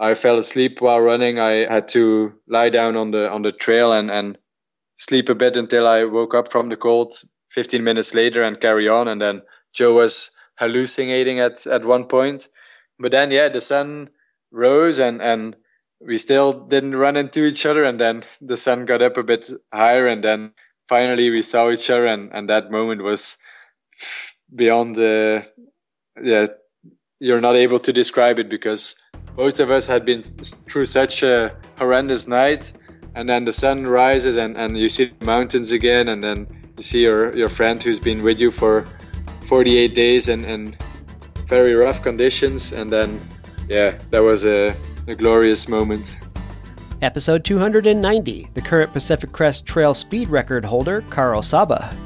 I fell asleep while running. I had to lie down on the on the trail and and sleep a bit until I woke up from the cold 15 minutes later and carry on. And then Joe was hallucinating at at one point, but then yeah, the sun rose and and we still didn't run into each other. And then the sun got up a bit higher, and then finally we saw each other, and and that moment was beyond the yeah you're not able to describe it because both of us had been through such a horrendous night and then the sun rises and, and you see the mountains again and then you see your, your friend who's been with you for 48 days and, and very rough conditions and then yeah that was a, a glorious moment. Episode 290 the current pacific crest trail speed record holder carl sabbe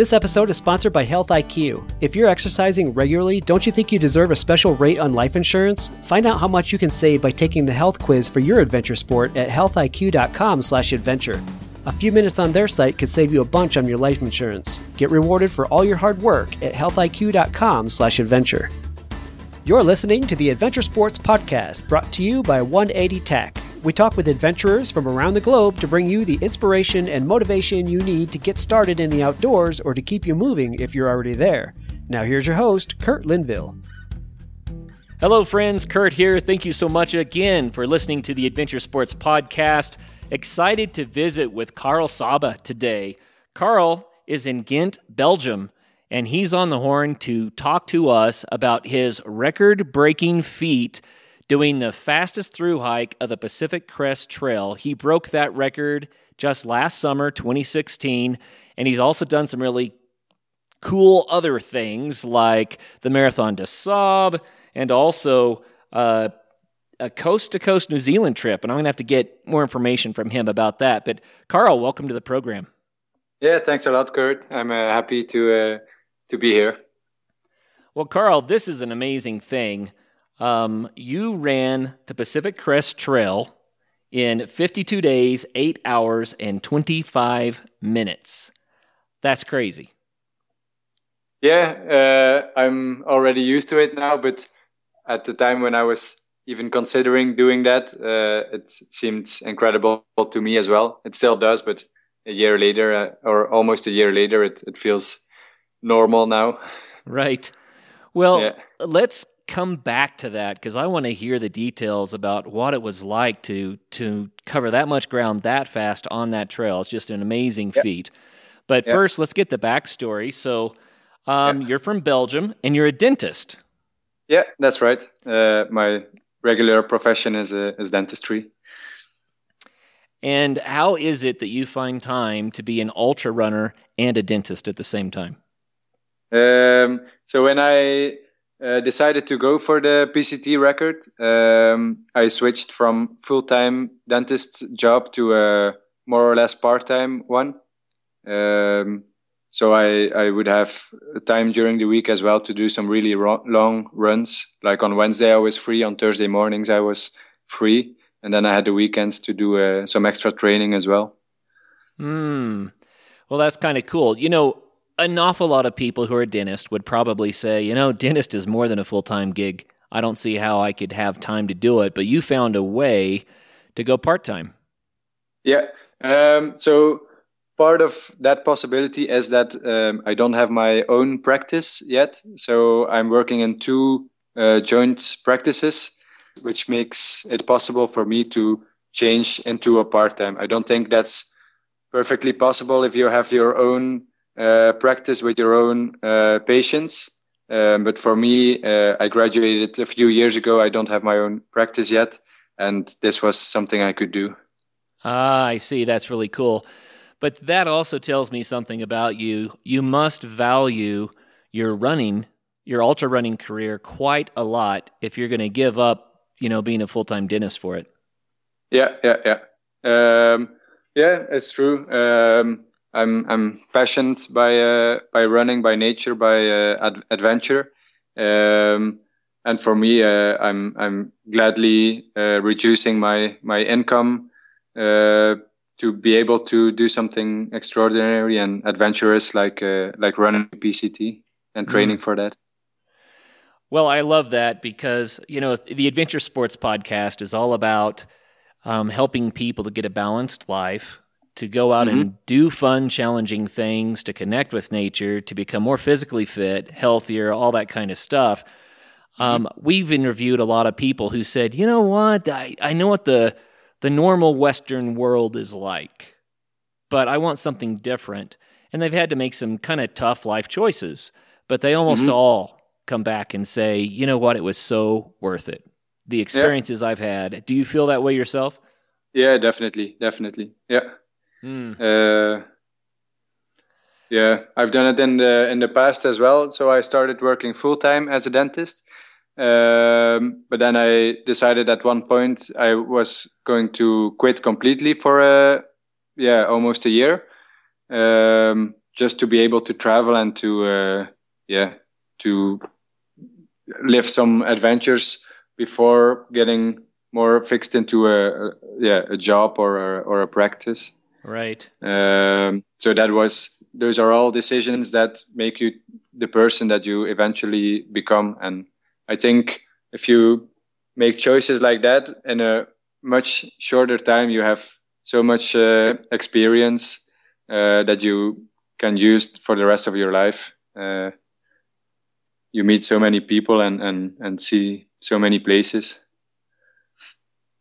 this episode is sponsored by Health IQ. If you're exercising regularly, don't you think you deserve a special rate on life insurance? Find out how much you can save by taking the health quiz for your adventure sport at healthiq.com/adventure. A few minutes on their site could save you a bunch on your life insurance. Get rewarded for all your hard work at healthiq.com/adventure. You're listening to the Adventure Sports Podcast, brought to you by 180 Tech. We talk with adventurers from around the globe to bring you the inspiration and motivation you need to get started in the outdoors or to keep you moving if you're already there. Now, here's your host, Kurt Linville. Hello, friends. Kurt here. Thank you so much again for listening to the Adventure Sports Podcast. Excited to visit with Carl Sabbe today. Carl is in Ghent, Belgium, and he's on the horn to talk to us about his record breaking feat doing the fastest through hike of the Pacific Crest Trail. He broke that record just last summer, 2016, and he's also done some really cool other things like the Marathon des Sables and also uh, a coast to coast New Zealand trip. And I'm going to have to get more information from him about that. But Carl, welcome to the program. Yeah, thanks a lot, Kurt. I'm uh, happy to uh, to be here. Well, Carl, this is an amazing thing. Um, you ran the Pacific Crest Trail in 52 days, 8 hours, and 25 minutes. That's crazy. Yeah, uh, I'm already used to it now, but at the time when I was even considering doing that, uh, it seemed incredible to me as well. It still does, but a year later, uh, or almost a year later, it, it feels normal now. Right. Well, yeah. let's come back to that because I want to hear the details about what it was like to to cover that much ground that fast on that trail. It's just an amazing yep. feat. But yep. first, let's get the backstory. So, um, yep. you're from Belgium and you're a dentist. Yeah, that's right. Uh, my regular profession is uh, is dentistry. And how is it that you find time to be an ultra runner and a dentist at the same time? Um, so when I uh, decided to go for the PCT record. Um, I switched from full time dentist job to a more or less part time one. Um, so I, I would have time during the week as well to do some really ro- long runs. Like on Wednesday, I was free. On Thursday mornings, I was free. And then I had the weekends to do uh, some extra training as well. Hmm. Well, that's kind of cool. You know, an awful lot of people who are dentists would probably say, you know, dentist is more than a full time gig. I don't see how I could have time to do it. But you found a way to go part time. Yeah. Um, so part of that possibility is that um, I don't have my own practice yet. So I'm working in two uh, joint practices, which makes it possible for me to change into a part time. I don't think that's perfectly possible if you have your own uh, practice with your own uh, patients. Um, but for me, uh, I graduated a few years ago. I don't have my own practice yet, and this was something I could do. Ah, I see. That's really cool. But that also tells me something about you. You must value your running, your ultra running career quite a lot if you're going to give up, you know, being a full time dentist for it. Yeah, yeah, yeah. Um, yeah, it's true. Um, I'm I'm passionate by uh, by running, by nature, by uh, ad- adventure, um, and for me, uh, I'm I'm gladly uh, reducing my my income uh, to be able to do something extraordinary and adventurous, like uh, like running PCT and training mm. for that. Well, I love that because, you know, the Adventure Sports podcast is all about um, helping people to get a balanced life, to go out mm-hmm. and do fun, challenging things, to connect with nature, to become more physically fit, healthier, all that kind of stuff. Mm-hmm. Um, we've interviewed a lot of people who said, you know what, I, I know what the, the normal Western world is like, but I want something different. And they've had to make some kind of tough life choices, but they almost mm-hmm. all come back and say, you know what, it was so worth it. The experiences yeah. I've had. Do you feel that way yourself? Yeah, definitely, definitely. Yeah. Mm. Uh, yeah, I've done it in the in the past as well. So I started working full time as a dentist, um, but then I decided at one point I was going to quit completely for a yeah almost a year, um, just to be able to travel and to uh, yeah to live some adventures before getting more fixed into a, a yeah a job or a, or a practice. Right. Um, so that was those are all decisions that make you the person that you eventually become. And I think if you make choices like that in a much shorter time, you have so much uh, experience uh, that you can use for the rest of your life. Uh, you meet so many people and and and see so many places.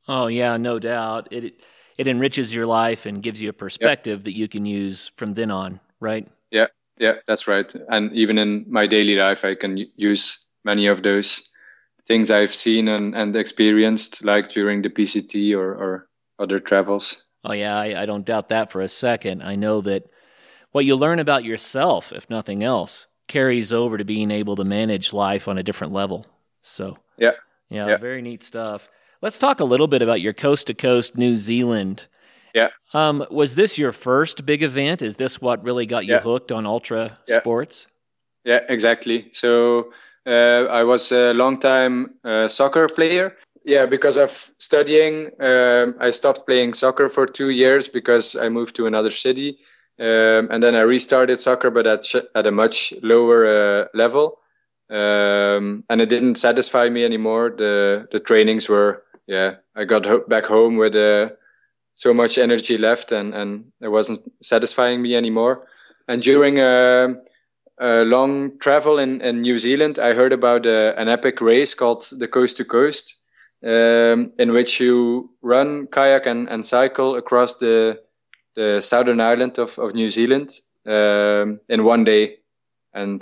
Oh yeah, no doubt. It it enriches your life and gives you a perspective that you can use from then on, right? Yeah, yeah, that's right. And even in my daily life, I can use many of those things I've seen and, and experienced, like during the PCT or, or other travels. Oh yeah, I, I don't doubt that for a second. I know that what you learn about yourself, if nothing else, carries over to being able to manage life on a different level. So yeah, yeah, yeah. very neat stuff. Let's talk a little bit about your coast to coast New Zealand. Yeah. Um, was this your first big event? Is this what really got you yeah. hooked on ultra yeah. sports? Yeah, exactly. So uh, I was a long time uh, soccer player. Yeah, because of studying, um, I stopped playing soccer for two years because I moved to another city um, and then I restarted soccer, but at sh- at a much lower uh, level, um, and it didn't satisfy me anymore. The the trainings were yeah. I got ho- back home with uh, so much energy left, and and it wasn't satisfying me anymore. And during a, a long travel in, in New Zealand, I heard about uh, an epic race called the Coast to Coast, um, in which you run, kayak, and, and cycle across the the southern island of, of New Zealand um, in one day. And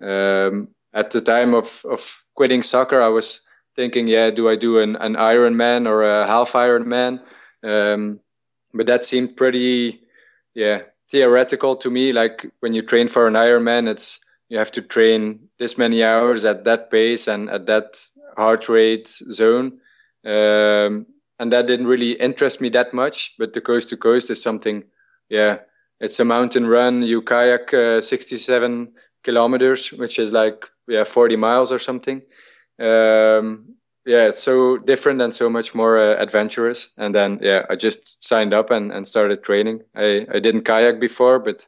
um, at the time of, of quitting soccer, I was thinking, yeah, do I do an, an Ironman or a half Ironman? Um, but that seemed pretty, yeah, theoretical to me. Like when you train for an Ironman, it's you have to train this many hours at that pace and at that heart rate zone. Um, and that didn't really interest me that much. But the coast to coast is something, yeah, it's a mountain run. You kayak uh, 67 kilometers, which is like yeah 40 miles or something. Um, yeah, it's so different and so much more uh, adventurous. And then yeah, I just signed up and, and started training. I, I didn't kayak before, but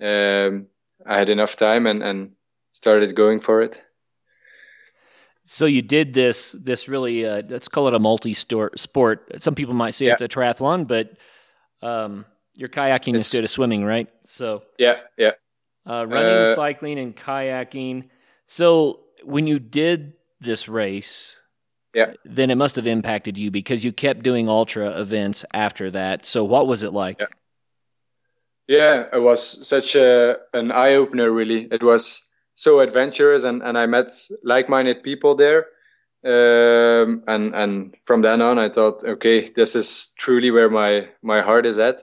um, I had enough time and, and started going for it. So you did this this really uh, let's call it a multi sport. Some people might say yeah. it's a triathlon, but um, you're kayaking it's, instead of swimming, right? So yeah, yeah. Uh, running, uh, cycling, and kayaking. So when you did this race, yeah, then it must have impacted you because you kept doing ultra events after that. So what was it like? Yeah, yeah it was such a an eye opener. Really, it was so adventurous and, and I met like-minded people there. Um, and, and from then on, I thought, okay, this is truly where my, my heart is at.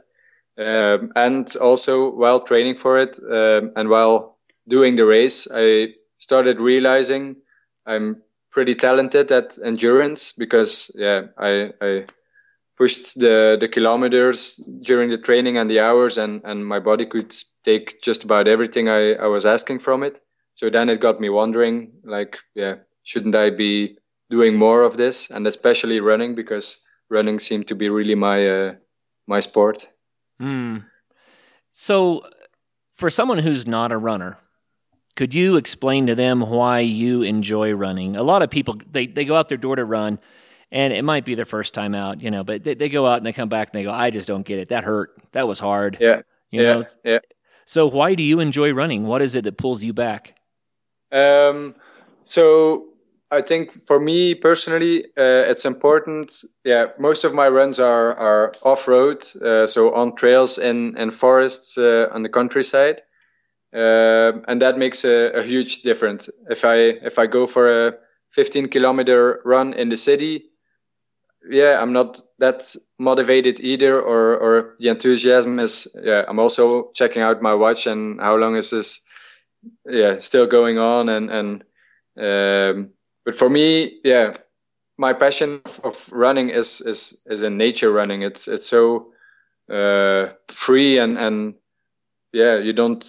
Um, and also while training for it, um, and while doing the race, I started realizing I'm pretty talented at endurance because, yeah, I, I pushed the, the kilometers during the training and the hours and, and my body could take just about everything I, I was asking from it. So then it got me wondering like yeah shouldn't i be doing more of this? And especially running because running seemed to be really my uh, my sport. Mm. so for someone who's not a runner could you explain to them why you enjoy running? A lot of people they, they go out their door to run and it might be their first time out, you know, but they, they go out and they come back and they go, I just don't get it. That hurt. That was hard. Yeah. You yeah. know? Yeah. So why do you enjoy running? What is it that pulls you back? Um, so I think for me personally, uh, it's important. Yeah, most of my runs are are off road, uh, so on trails in in forests uh, on the countryside, um, and that makes a, a, huge difference. If I if I go for a 15 kilometer run in the city, yeah, I'm not that motivated either, or or the enthusiasm is. Yeah, I'm also checking out my watch and how long is this? Yeah, still going on, and and um, but for me, yeah, my passion of running is is is in nature running. It's it's so uh, free and and yeah, you don't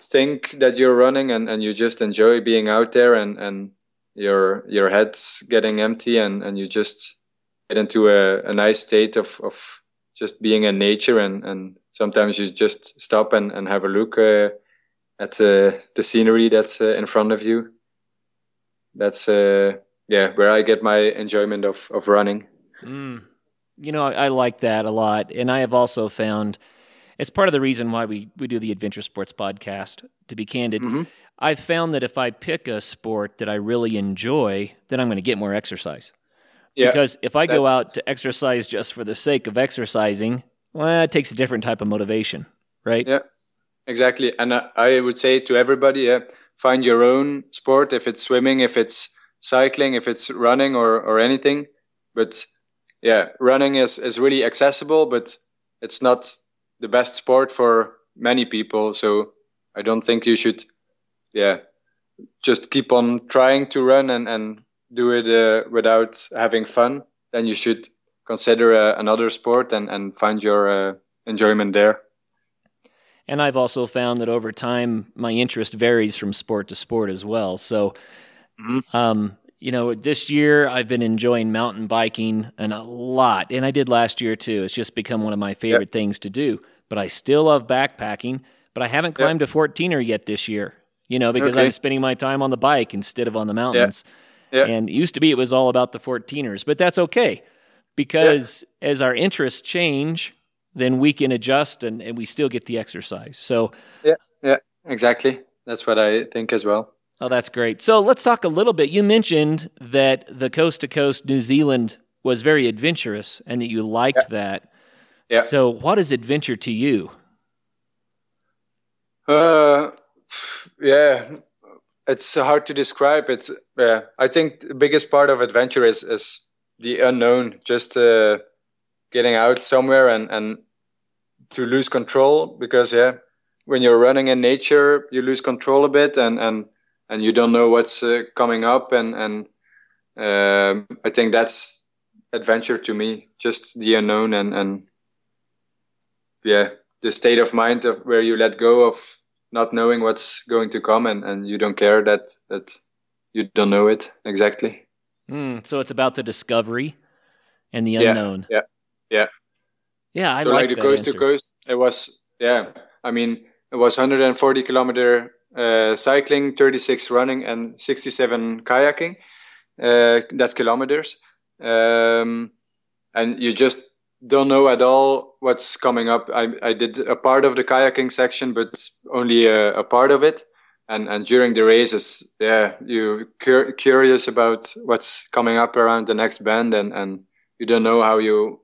think that you're running and, and you just enjoy being out there and, and your your head's getting empty and, and you just get into a, a nice state of, of just being in nature and, and sometimes you just stop and, and have a look uh, at uh, the scenery that's uh, in front of you. That's uh, yeah where i get my enjoyment of, of running. Mm. you know I, I like that a lot. And i have also found it's part of the reason why we, we do the adventure sports podcast to be candid mm-hmm. i've found that if i pick a sport that i really enjoy then i'm going to get more exercise yeah, because if I go out to exercise just for the sake of exercising, well, it takes a different type of motivation, right? Yeah, exactly. And I, I would say to everybody, yeah, find your own sport. If it's swimming, if it's cycling, if it's running, or or anything. But yeah, running is is really accessible, but it's not the best sport for many people. So I don't think you should, yeah, just keep on trying to run and and do it uh, without having fun, then you should consider uh, another sport and, and find your uh, enjoyment there. And I've also found that over time, my interest varies from sport to sport as well. So, mm-hmm. um, you know, this year I've been enjoying mountain biking and a lot, and I did last year too. It's just become one of my favorite yep. things to do. But I still love backpacking, but I haven't climbed yep. a 14er yet this year, you know, because okay. I'm spending my time on the bike instead of on the mountains. Yep. And it used to be it was all about the 14ers, but that's okay because as our interests change, then we can adjust and, and we still get the exercise. So, yeah, yeah, exactly. That's what I think as well. Oh, that's great. So let's talk a little bit. You mentioned that the coast to coast New Zealand was very adventurous and that you liked yeah. that. Yeah. So, what is adventure to you? Uh, yeah, it's hard to describe. It's yeah. I think the biggest part of adventure is is the unknown. Just uh, getting out somewhere and and to lose control because yeah, when you're running in nature, you lose control a bit and and and you don't know what's uh, coming up and and um, I think that's adventure to me. Just the unknown and and yeah, the state of mind of where you let go of not knowing what's going to come and, and you don't care that that you don't know it exactly. Mm, so it's about the discovery and the unknown. Yeah, yeah, yeah. yeah I so like, like the coast answer. to coast. It was yeah. I mean, it was 140 kilometer uh, cycling, 36 running, and 67 kayaking. Uh, that's kilometers. Um, and you just don't know at all what's coming up. I, I did a part of the kayaking section, but only a, a part of it. And, and during the races, yeah, you're cur- curious about what's coming up around the next bend and, and you don't know how your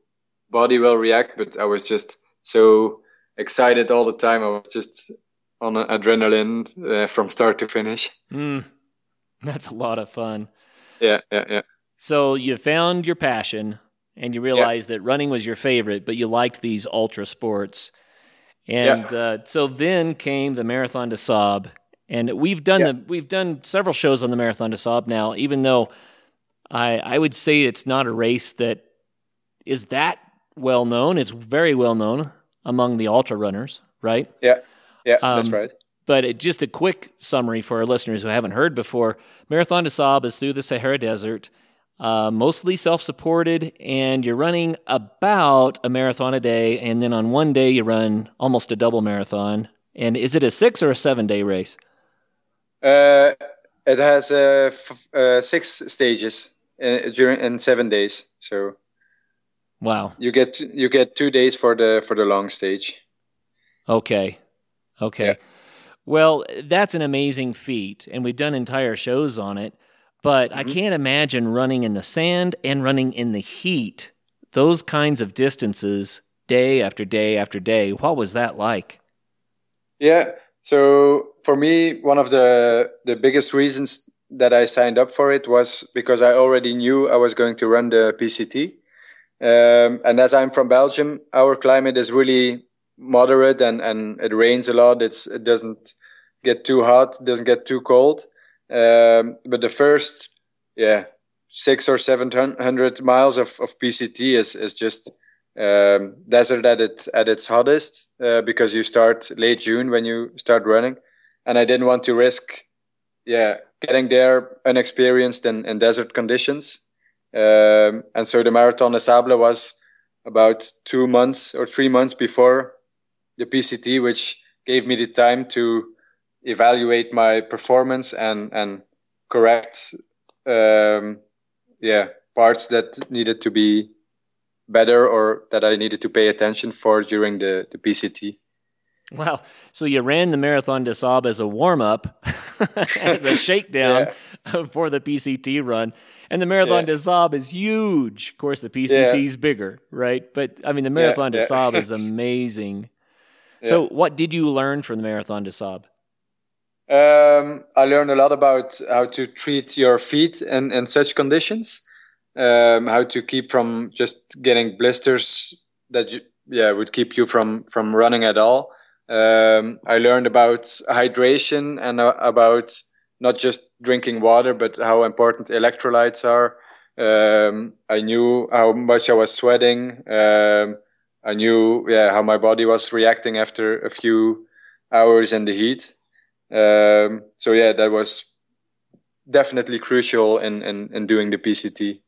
body will react. But I was just so excited all the time. I was just on adrenaline uh, from start to finish. Mm, that's a lot of fun. Yeah, yeah, yeah. So you found your passion and you realized that running was your favorite, but you liked these ultra sports. And uh, so then came the Marathon des Sables, and we've done the we've done several shows on the Marathon des Sables now. Even though I I would say it's not a race that is that well known. It's very well known among the ultra runners, right? Yeah, yeah, um, that's right. But it, just a quick summary for our listeners who haven't heard before: Marathon des Sables is through the Sahara Desert uh, mostly self supported, and you're running about a marathon a day. And then on one day, you run almost a double marathon. And is it a six or a seven day race? Uh, it has uh, f- uh, six stages uh, during in seven days. So wow, you get you get two days for the for the long stage. Okay, okay. Yeah. Well, that's an amazing feat, and we've done entire shows on it. But mm-hmm. I can't imagine running in the sand and running in the heat. Those kinds of distances, day after day after day. What was that like? Yeah. So for me, one of the the biggest reasons that I signed up for it was because I already knew I was going to run the PCT. Um, and as I'm from Belgium, our climate is really moderate and, and it rains a lot. It's, it doesn't get too hot, doesn't get too cold. Um, but the first, yeah, six or seven hundred miles of, of PCT is is just um, desert at its at its hottest uh, because you start late June when you start running, and I didn't want to risk, yeah, getting there unexperienced in, in desert conditions. Um, and so the Marathon des Sables was about two months or three months before the PCT, which gave me the time to evaluate my performance and and correct um, yeah parts that needed to be better or that I needed to pay attention for during the, the PCT. Wow. So you ran the Marathon des Sables as a warm up, as a shakedown yeah. for the PCT run. And the Marathon yeah. des Sables is huge. Of course, the PCT is yeah. bigger, right? But I mean, the Marathon des Sables is amazing. So, what did you learn from the Marathon des Sables? Um, I learned a lot about how to treat your feet in, in such conditions, um, how to keep from just getting blisters that you, yeah would keep you from from running at all. Um, I learned about hydration and uh, about not just drinking water, but how important electrolytes are. Um, I knew how much I was sweating. Um, I knew yeah how my body was reacting after a few hours in the heat. Um, so yeah, that was definitely crucial in, in, in doing the PCT.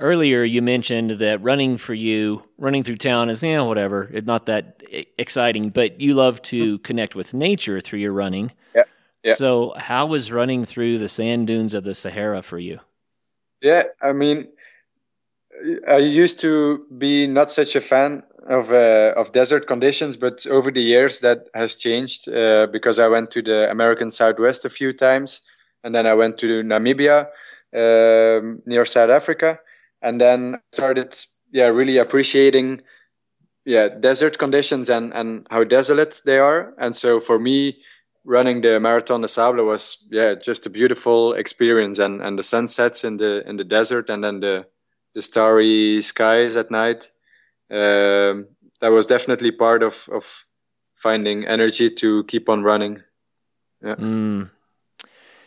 Earlier, you mentioned that running for you, running through town is, you know, whatever. It's not that exciting, but you love to mm-hmm. connect with nature through your running. Yeah. yeah. So, how was running through the sand dunes of the Sahara for you? Yeah, I mean, I used to be not such a fan of uh, of desert conditions, but over the years that has changed uh, because I went to the American Southwest a few times, and then I went to Namibia um, near South Africa, and then started yeah really appreciating yeah desert conditions and and how desolate they are, and so for me running the Marathon des Sables was yeah just a beautiful experience, and and the sunsets in the in the desert, and then the the starry skies at night um, that was definitely part of of finding energy to keep on running. Yeah. Mm.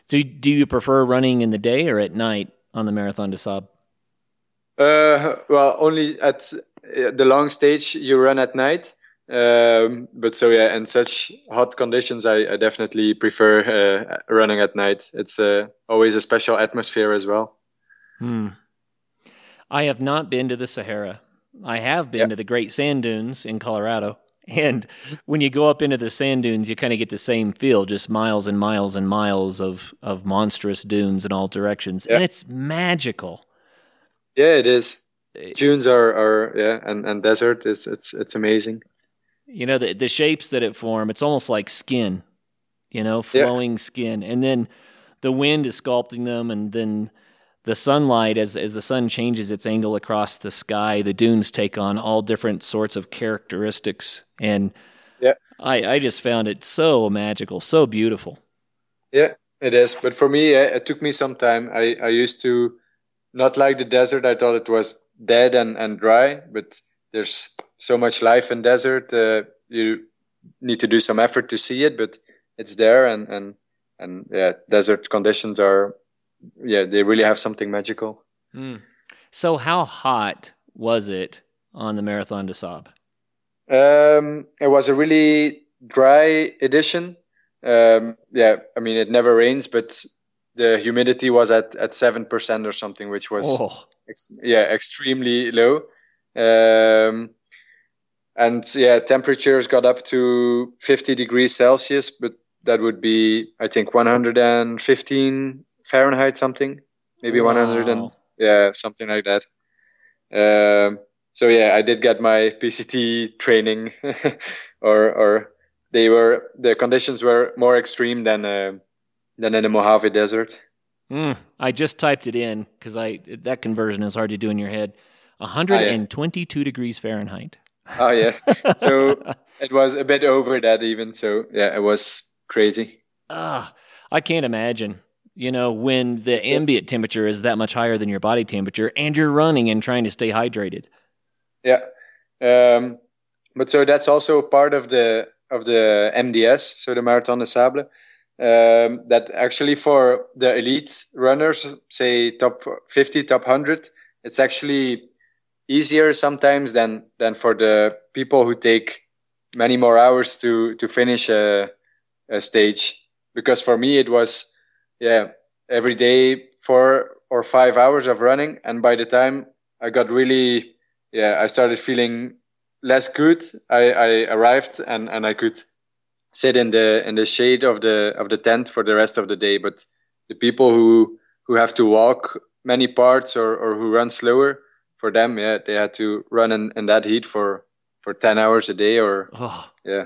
So, do you prefer running in the day or at night on the Marathon des Sables? Uh, well, only at uh, the long stage you run at night. Um, but so yeah, in such hot conditions, I, I definitely prefer uh, running at night. It's uh, always a special atmosphere as well. Hmm. I have not been to the Sahara. I have been to the Great Sand Dunes in Colorado. And when you go up into the sand dunes, you kind of get the same feel, just miles and miles and miles of, of monstrous dunes in all directions. And it's magical. Yeah, it is. Eh, dunes are, are yeah, and, and desert is it's it's amazing. You know, the the shapes that it form, it's almost like skin, you know, flowing yeah. skin. And then the wind is sculpting them and then the sunlight as as the sun changes its angle across the sky the dunes take on all different sorts of characteristics. And yeah. I i just found it so magical so beautiful. Yeah it is. But for me it took me some time. I i used to not like the desert. I thought it was dead and and dry but there's so much life in desert uh, you need to do some effort to see it but it's there and and and yeah desert conditions are yeah, they really have something magical. Mm. So, how hot was it on the Marathon des Sables? Um, it was a really dry edition. Um, yeah, I mean, it never rains, but the humidity was at at seven percent or something, which was oh. ex- yeah extremely low. Um, and yeah, temperatures got up to 50 degrees Celsius, but that would be I think 115 Fahrenheit something, maybe wow. 100 and yeah something like that. Um, so yeah, I did get my PCT training, or or they were the conditions were more extreme than uh, than in the Mojave Desert. Mm, I just typed it in because I that conversion is hard to do in your head. 122 oh, yeah. degrees Fahrenheit. Oh yeah, so it was a bit over that even. So yeah, it was crazy. Ah, I can't imagine. You know, when the so, ambient temperature is that much higher than your body temperature, and you're running and trying to stay hydrated. Yeah, um, but so that's also part of the of the MDS, so the Marathon des Sables um, that actually for the elite runners, say top 50, top 100, it's actually easier sometimes than than for the people who take many more hours to to finish a, a stage. Because for me, it was yeah every day four or five hours of running, and by the time I got really yeah I started feeling less good. I, I arrived and and I could sit in the in the shade of the of the tent for the rest of the day. But the people who who have to walk many parts or, or who run slower, for them, yeah, they had to run in, in that heat for for ten hours a day or oh. yeah.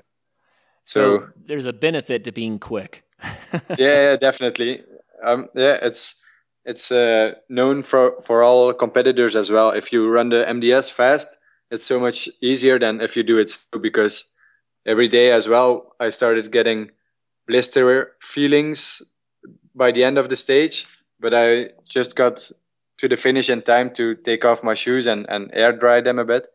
So, so, there's a benefit to being quick. yeah, definitely. Um, yeah, it's it's uh, known for for all competitors as well. If you run the MDS fast, it's so much easier than if you do it slow because every day as well, I started getting blister feelings by the end of the stage, but I just got to the finish in time to take off my shoes and, and air dry them a bit.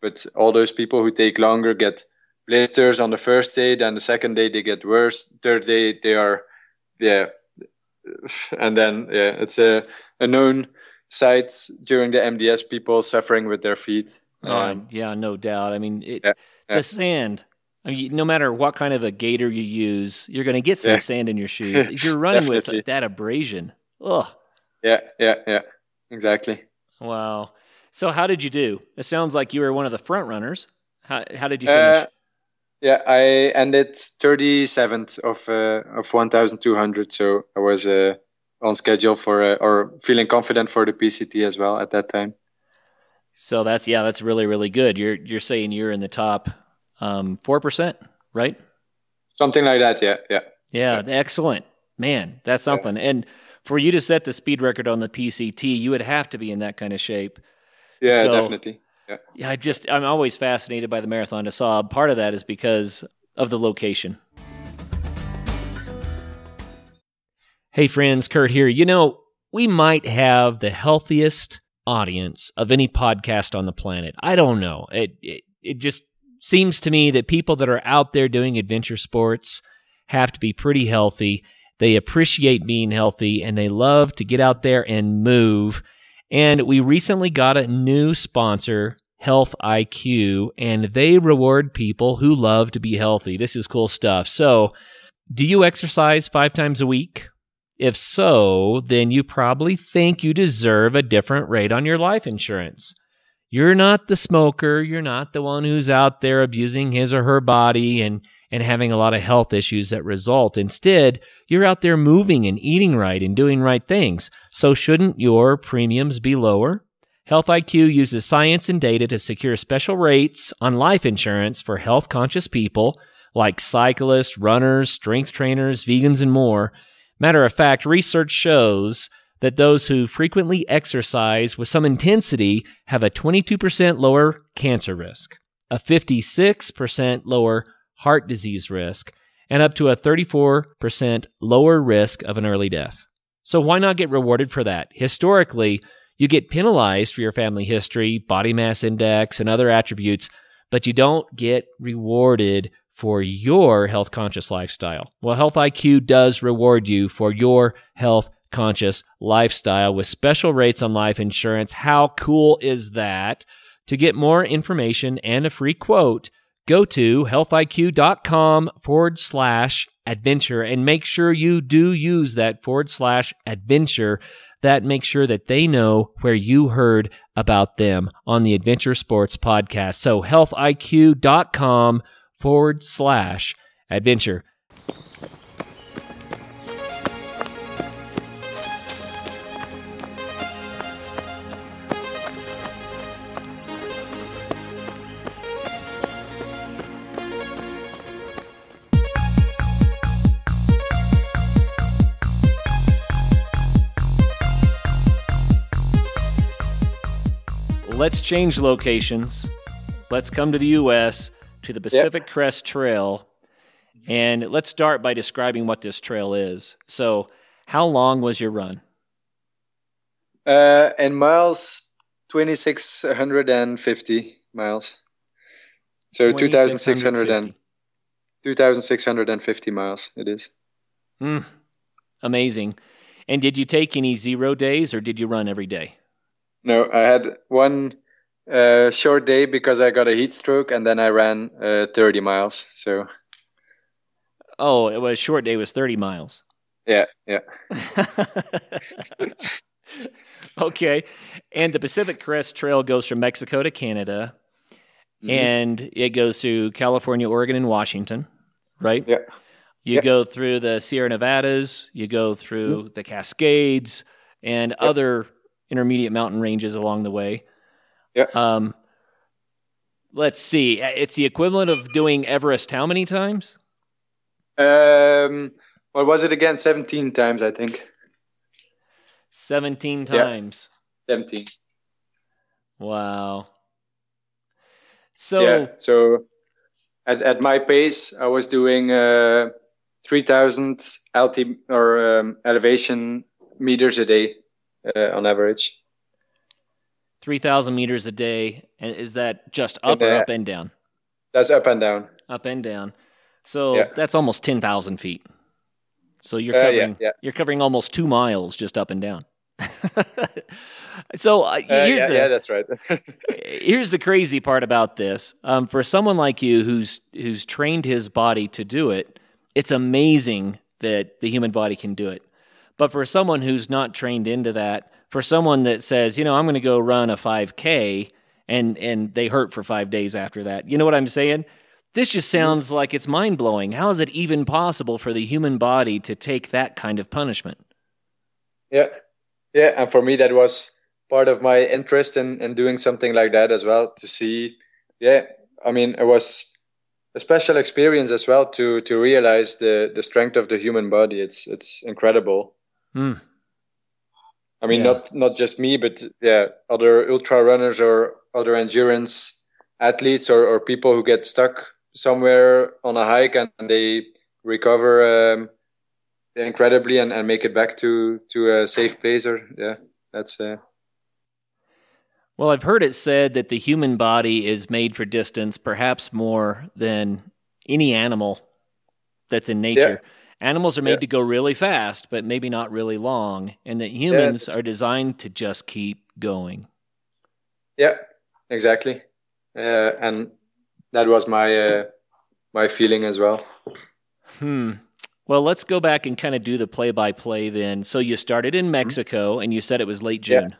But all those people who take longer get blisters on the first day, then the second day they get worse. Third day they are, yeah, and then yeah, it's a, a known sight during the MDS people suffering with their feet. Um, uh, yeah, no doubt. I mean, it, yeah, yeah. the sand I mean, no matter what kind of a gaiter you use, you're going to get some yeah. sand in your shoes. You're running with that abrasion. Ugh. Yeah, yeah, yeah. Exactly. Wow. So, how did you do? It sounds like you were one of the front runners. How, how did you finish? Uh, yeah, I ended 37th of uh, of 1,200. So I was uh, on schedule for uh, or feeling confident for the PCT as well at that time. So that's yeah, that's really really good. You're you're saying you're in the top um, 4%, right? Something like that. Yeah. Yeah. Yeah. yeah. Excellent. Man, that's something. Yeah. And for you to set the speed record on the PCT, you would have to be in that kind of shape. Yeah, so, definitely. Yeah. I just, I'm always fascinated by the Marathon des Sables. Part of that is because of the location. Hey, friends, Kurt here. You know, we might have the healthiest audience of any podcast on the planet. I don't know. It, it, it just seems to me that people that are out there doing adventure sports have to be pretty healthy. They appreciate being healthy and they love to get out there and move. And we recently got a new sponsor, Health IQ, and they reward people who love to be healthy. This is cool stuff. So, do you exercise five times a week? If so, then you probably think you deserve a different rate on your life insurance. You're not the smoker. You're not the one who's out there abusing his or her body and, and having a lot of health issues that result. Instead, you're out there moving and eating right and doing right things. So shouldn't your premiums be lower? Health IQ uses science and data to secure special rates on life insurance for health conscious people like cyclists, runners, strength trainers, vegans, and more. Matter of fact, research shows that those who frequently exercise with some intensity have a 22% lower cancer risk, a 56% lower heart disease risk, and up to a 34% lower risk of an early death. So why not get rewarded for that? Historically, you get penalized for your family history, body mass index, and other attributes, but you don't get rewarded for your health conscious lifestyle. Well, Health IQ does reward you for your health conscious lifestyle with special rates on life insurance. How cool is that? To get more information and a free quote, go to healthiq.com forward slash adventure and make sure you do use that forward slash adventure. That makes sure that they know where you heard about them on the Adventure Sports Podcast. So healthiq.com forward slash adventure. Let's change locations. Let's come to the U.S. to the Pacific yep. Crest Trail, and let's start by describing what this trail is. So, how long was your run? Uh, in miles, twenty six hundred and fifty miles. So 2,600 and 2,650 miles it is. Mm, amazing. And did you take any zero days or did you run every day? No, I had one uh, short day because I got a heat stroke and then I ran uh, 30 miles. So. Oh, it was short day was 30 miles. Yeah, yeah. okay. And the Pacific Crest Trail goes from Mexico to Canada. Mm-hmm. And it goes to California, Oregon, and Washington, right? Yeah. You yeah. go through the Sierra Nevadas, you go through mm-hmm. the Cascades and yeah. other intermediate mountain ranges along the way. Yeah. Um, let's see. It's the equivalent of doing Everest how many times? Um, what was it again? 17 times, I think. 17 times. Yeah. 17. Wow. So yeah, so at, at my pace, I was doing uh, 3,000 alti or um, elevation meters a day uh, on average. 3,000 meters a day. And is that just up and, uh, or up and down? That's up and down. Up and down. So yeah. that's almost 10,000 feet. So you're covering, uh, yeah, yeah. you're covering almost two miles just up and down. so uh, uh, here's yeah, the yeah, that's right. here's the crazy part about this. Um, for someone like you who's who's trained his body to do it, it's amazing that the human body can do it. But for someone who's not trained into that, for someone that says, you know, I'm going to go run a 5K and and they hurt for five days after that, you know what I'm saying? This just mm-hmm. sounds like it's mind blowing. How is it even possible for the human body to take that kind of punishment? Yeah. Yeah, and for me that was part of my interest in, in doing something like that as well to see yeah i mean it was a special experience as well to to realize the the strength of the human body it's it's incredible mm. i mean yeah. not not just me but yeah other ultra runners or other endurance athletes or, or people who get stuck somewhere on a hike and they recover um, incredibly and, and make it back to to a safe place or yeah that's uh well i've heard it said that the human body is made for distance perhaps more than any animal that's in nature yeah. Animals are made yeah. to go really fast but maybe not really long and that humans yeah, are designed to just keep going yeah exactly uh, and that was my uh, my feeling as well hmm well, let's go back and kind of do the play by play then. So you started in mm-hmm. Mexico mm-hmm. and you said it was late June.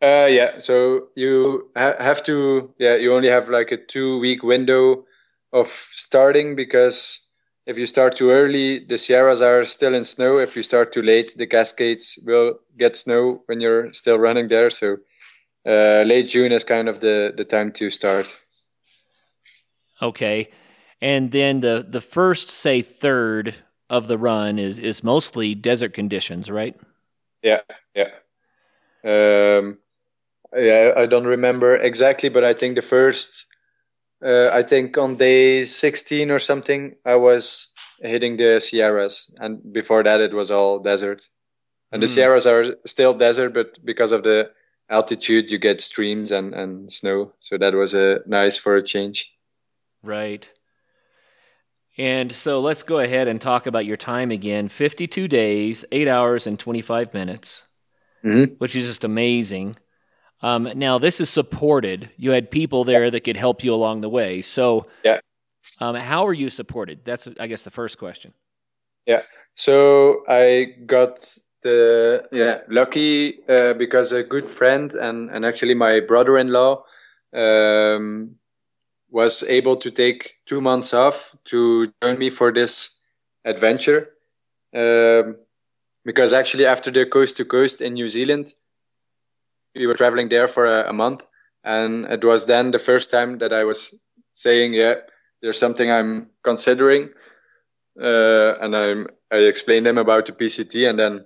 Yeah. Uh, yeah. So you ha- have to, yeah, you only have like a two week window of starting because if you start too early, the Sierras are still in snow. If you start too late, the Cascades will get snow when you're still running there. So uh, late June is kind of the, the time to start. Okay and then the the first say third of the run is is mostly desert conditions, right? Yeah, yeah. Um, yeah, I don't remember exactly, but I think the first, uh, I think on day 16 or something, I was hitting the Sierras, and before that it was all desert. And the mm. Sierras are still desert, but because of the altitude, you get streams and, and snow. So that was a uh, nice for a change. Right. And so let's go ahead and talk about your time again 52 days, 8 hours, and 25 minutes, mm-hmm. which is just amazing. Um, now, this is supported. You had people there that could help you along the way. So, yeah. Um, how are you supported? That's, I guess, the first question. Yeah. So I got the yeah lucky uh, because a good friend and and actually my brother-in-law um, was able to take two months off to join me for this adventure. Um, because actually, after the coast to coast in New Zealand, we were traveling there for a, a, month, and it was then the first time that I was saying, "Yeah, there's something I'm considering," uh, and I'm, I explained him about the PCT, and then,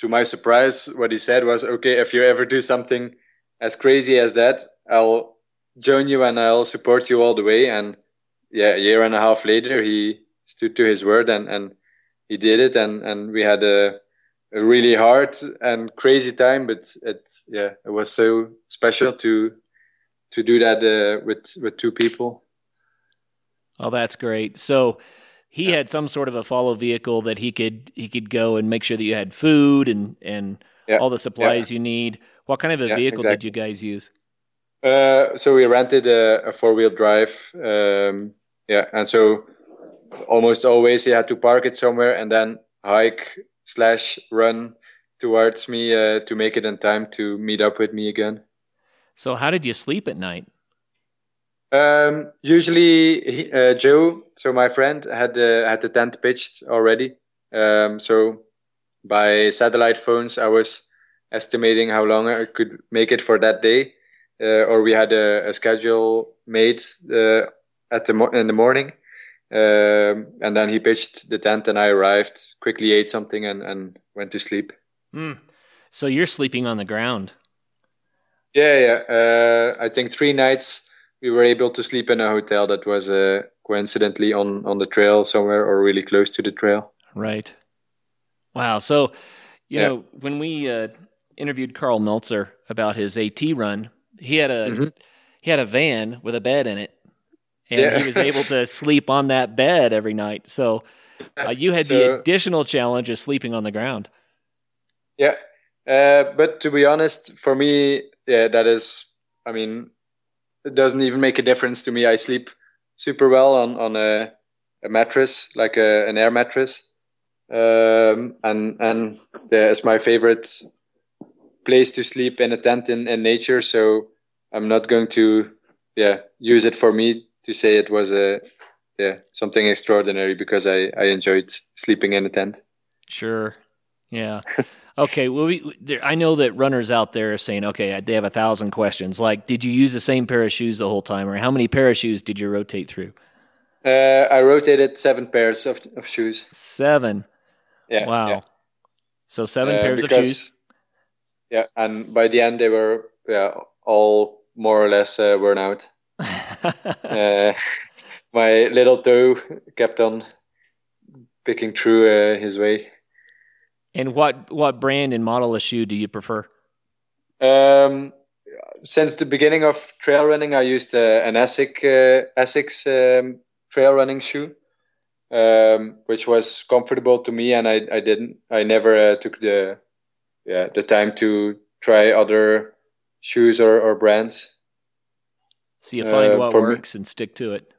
to my surprise, what he said was, "Okay, if you ever do something as crazy as that, I'll join you and I'll support you all the way. And yeah, a year and a half later, he stood to his word and, and he did it. And, and we had a, a really hard and crazy time, but it, yeah, it was so special to, to do that uh, with, with two people. Oh, that's great. So he yeah. had some sort of a follow vehicle that he could, he could go and make sure that you had food and, and yeah. all the supplies yeah. you need. What kind of a vehicle exactly. did you guys use? Uh, so we rented a, a four wheel drive. Um, yeah, and so almost always he had to park it somewhere and then hike slash run towards me uh, to make it in time to meet up with me again. So how did you sleep at night? Um, usually he, uh, Joe, so my friend, had uh, had the tent pitched already. Um, so by satellite phones, I was estimating how long I could make it for that day uh, or we had a, a schedule made uh, at the mo- in the morning. Um, and then he pitched the tent, and I arrived, quickly ate something, and, and went to sleep. Mm. So you're sleeping on the ground? Yeah, yeah. Uh, I think three nights we were able to sleep in a hotel that was uh, coincidentally on on the trail somewhere or really close to the trail. Right. Wow. So, you yeah. know, when we uh, interviewed Karl Meltzer about his AT run, he had a mm-hmm. he had a van with a bed in it, and yeah. he was able to sleep on that bed every night. So uh, you had so, the additional challenge of sleeping on the ground. Yeah, uh, but to be honest, for me, yeah, that is. I mean, it doesn't even make a difference to me. I sleep super well on on a, a mattress, like a, an air mattress, um, and and yeah, it's my favorite place to sleep in a tent in, in nature. So I'm not going to yeah use it for me to say it was a yeah something extraordinary because I I enjoyed sleeping in a tent. Sure. Yeah. okay. Well, we, there, I know that runners out there are saying, okay, they have a thousand questions. Like, did you use the same pair of shoes the whole time, or how many pair of shoes did you rotate through? Uh, I rotated seven pairs of, of shoes. Seven. Yeah. Wow. Yeah. So seven uh, pairs of shoes. Yeah, and by the end they were yeah all more or less uh, worn out. Uh, my little toe kept on picking through uh, his way. And what what brand and model of shoe do you prefer? Um, since the beginning of trail running, I used uh, an Asics uh, Asics um, trail running shoe, um, which was comfortable to me, and I, I didn't I never uh, took the yeah the time to try other shoes or, or brands. So you find uh, what works me, and stick to it.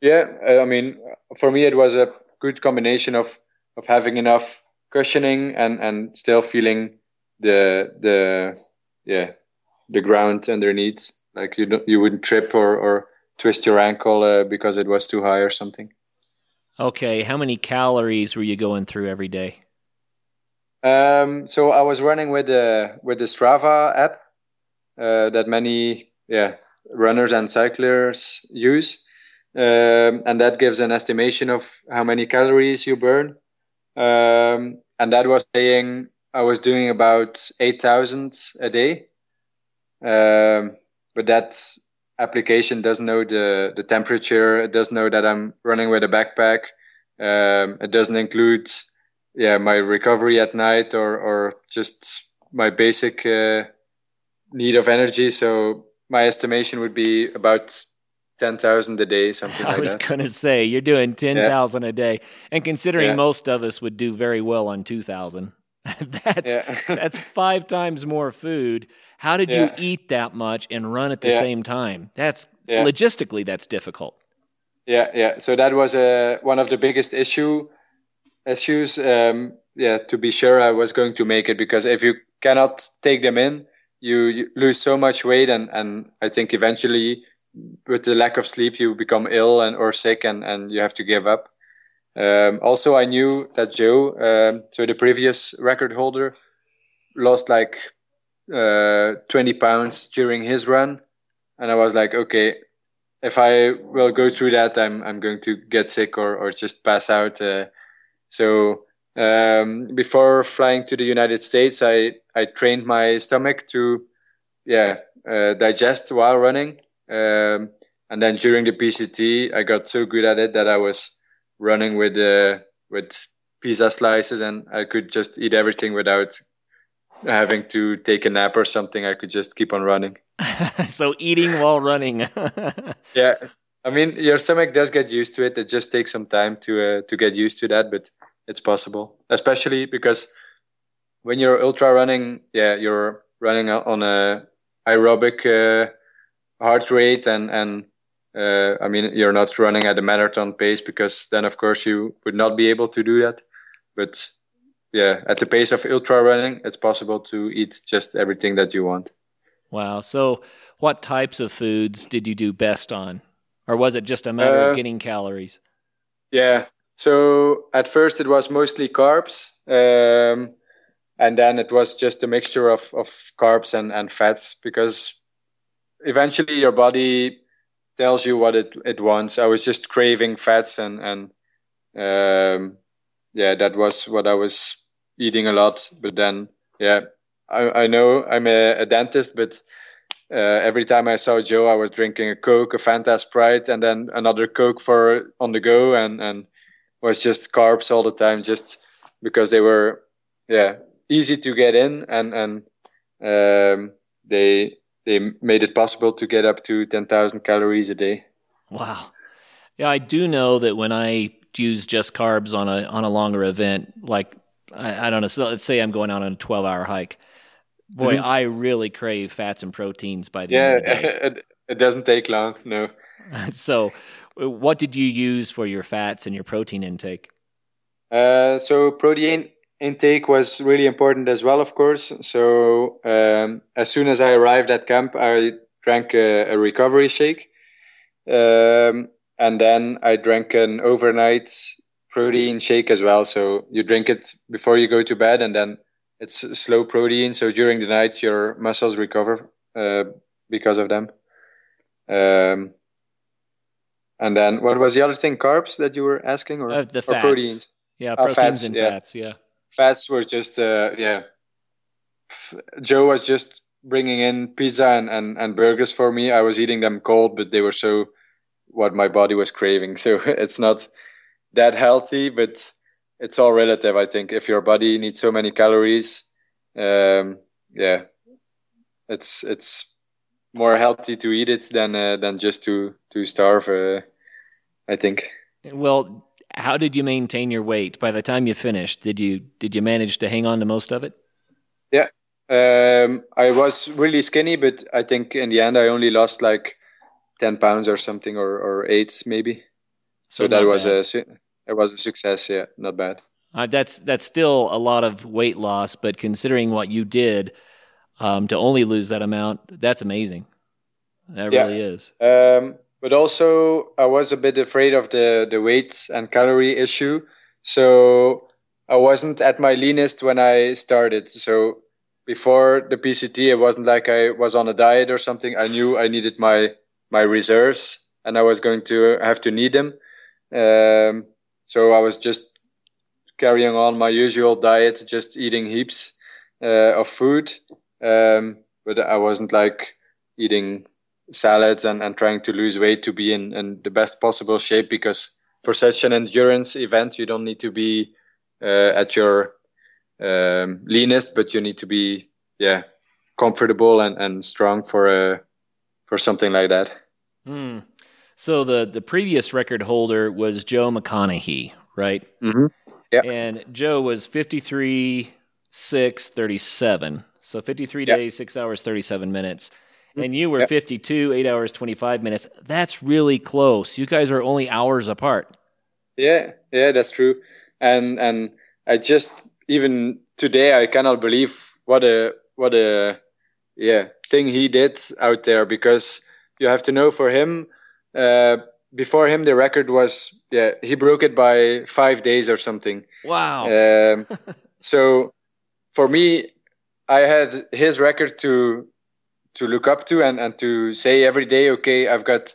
Yeah, I mean, for me, it was a good combination of of having enough cushioning and and still feeling the the yeah the ground underneath. Like you don't, you wouldn't trip or or twist your ankle uh, because it was too high or something. Okay, how many calories were you going through every day? Um, so I was running with the with the Strava app uh, that many yeah runners and cyclists use, um, and that gives an estimation of how many calories you burn. Um, and that was saying I was doing about eight thousand a day. Um, but that application doesn't know the the temperature. It doesn't know that I'm running with a backpack. Um, it doesn't include yeah my recovery at night or or just my basic uh, need of energy. So my estimation would be about ten thousand a day, something. Like that. I was going to say you're doing ten thousand yeah. a day, and considering yeah. most of us would do very well on two thousand, that's yeah. that's five times more food. How did you eat that much and run at the same time? That's logistically that's difficult. Yeah, yeah. So that was uh, one of the biggest issue issues, um, yeah, to be sure I was going to make it because if you cannot take them in, you, lose so much weight, and, and I think eventually, with the lack of sleep, you become ill and or sick, and, and you have to give up. Um, also, I knew that Joe, um, so the previous record holder, lost like uh, 20 pounds during his run, and I was like, okay, if I will go through that, I'm I'm going to get sick or or just pass out. Uh, so um, before flying to the United States, I, I trained my stomach to yeah uh, digest while running. Um, and then during the PCT, I got so good at it that I was running with uh, with pizza slices, and I could just eat everything without having to take a nap or something. I could just keep on running. so eating while running. yeah, I mean your stomach does get used to it. It just takes some time to uh, to get used to that, but it's possible, especially because when you're ultra running, yeah, you're running on a aerobic uh, heart rate and and uh, I mean you're not running at a marathon pace because then of course you would not be able to do that. But yeah, at the pace of ultra running, it's possible to eat just everything that you want. Wow. So, what types of foods did you do best on, or was it just a matter uh, of getting calories? Yeah. So at first it was mostly carbs. Um, and then it was just a mixture of, of carbs and, and fats because eventually your body tells you what it, it wants. I was just craving fats and, and um, yeah, that was what I was eating a lot. But then, yeah, I, I know I'm a, a dentist, but uh, every time I saw Joe, I was drinking a Coke, a Fanta Sprite, and then another Coke for on the go, and and was just carbs all the time, just because they were, yeah, easy to get in and and um, they they made it possible to get up to 10,000 calories a day. Wow. Yeah, I do know that when I use just carbs on a on a longer event, like I, I don't know, so let's say I'm going out on a 12 hour hike. Boy, I really crave fats and proteins by the yeah, end of the day. it, it doesn't take long, no. so, what did you use for your fats and your protein intake? Uh, so protein intake was really important as well, of course. So um, as soon as I arrived at camp, I drank a, a recovery shake, um, and then I drank an overnight protein shake as well. So you drink it before you go to bed, and then it's slow protein. So during the night, your muscles recover uh, because of them. Um, and then what was the other thing? Carbs that you were asking, or, uh, the or proteins? Yeah, oh, proteins fats, and yeah. fats. Yeah fats were just uh, yeah. Joe was just bringing in pizza and, and, and burgers for me. I was eating them cold, but they were so what my body was craving. So it's not that healthy, but it's all relative. I think if your body needs so many calories, um, yeah, it's it's more healthy to eat it than uh, than just to to starve. Uh, I think. Well, how did you maintain your weight by the time you finished? Did you did you manage to hang on to most of it? Yeah, um, I was really skinny, but I think in the end I only lost like ten pounds or something, or, or eight maybe. So, so that was bad. a it was a success. Yeah, not bad. Uh, that's that's still a lot of weight loss, but considering what you did um, to only lose that amount, that's amazing. That yeah. really is. Um, but also I was a bit afraid of the the weight and calorie issue. So I wasn't at my leanest when I started. So before the PCT, it wasn't like I was on a diet or something. I knew I needed my my reserves, and I was going to have to need them. Um, so I was just carrying on my usual diet, just eating heaps uh, of food. Um, but I wasn't like eating salads and, and trying to lose weight to be in, in the best possible shape because for such an endurance event you don't need to be uh, at your um, leanest but you need to be yeah comfortable and, and strong for a uh, for something like that mm. so the the previous record holder was joe mcconaughy right mm-hmm. yeah and joe was 53 6 37 so 53 days 6 hours 37 minutes and you were yep. 52, 8 hours, 25 minutes. That's really close. You guys are only hours apart. Yeah, yeah, that's true. And and I just even today I cannot believe what a what a yeah thing he did out there because you have to know for him uh, before him the record was yeah he broke it by five days or something. Wow. Um, so for me, I had his record to to look up to and, and to say every day, okay, I've got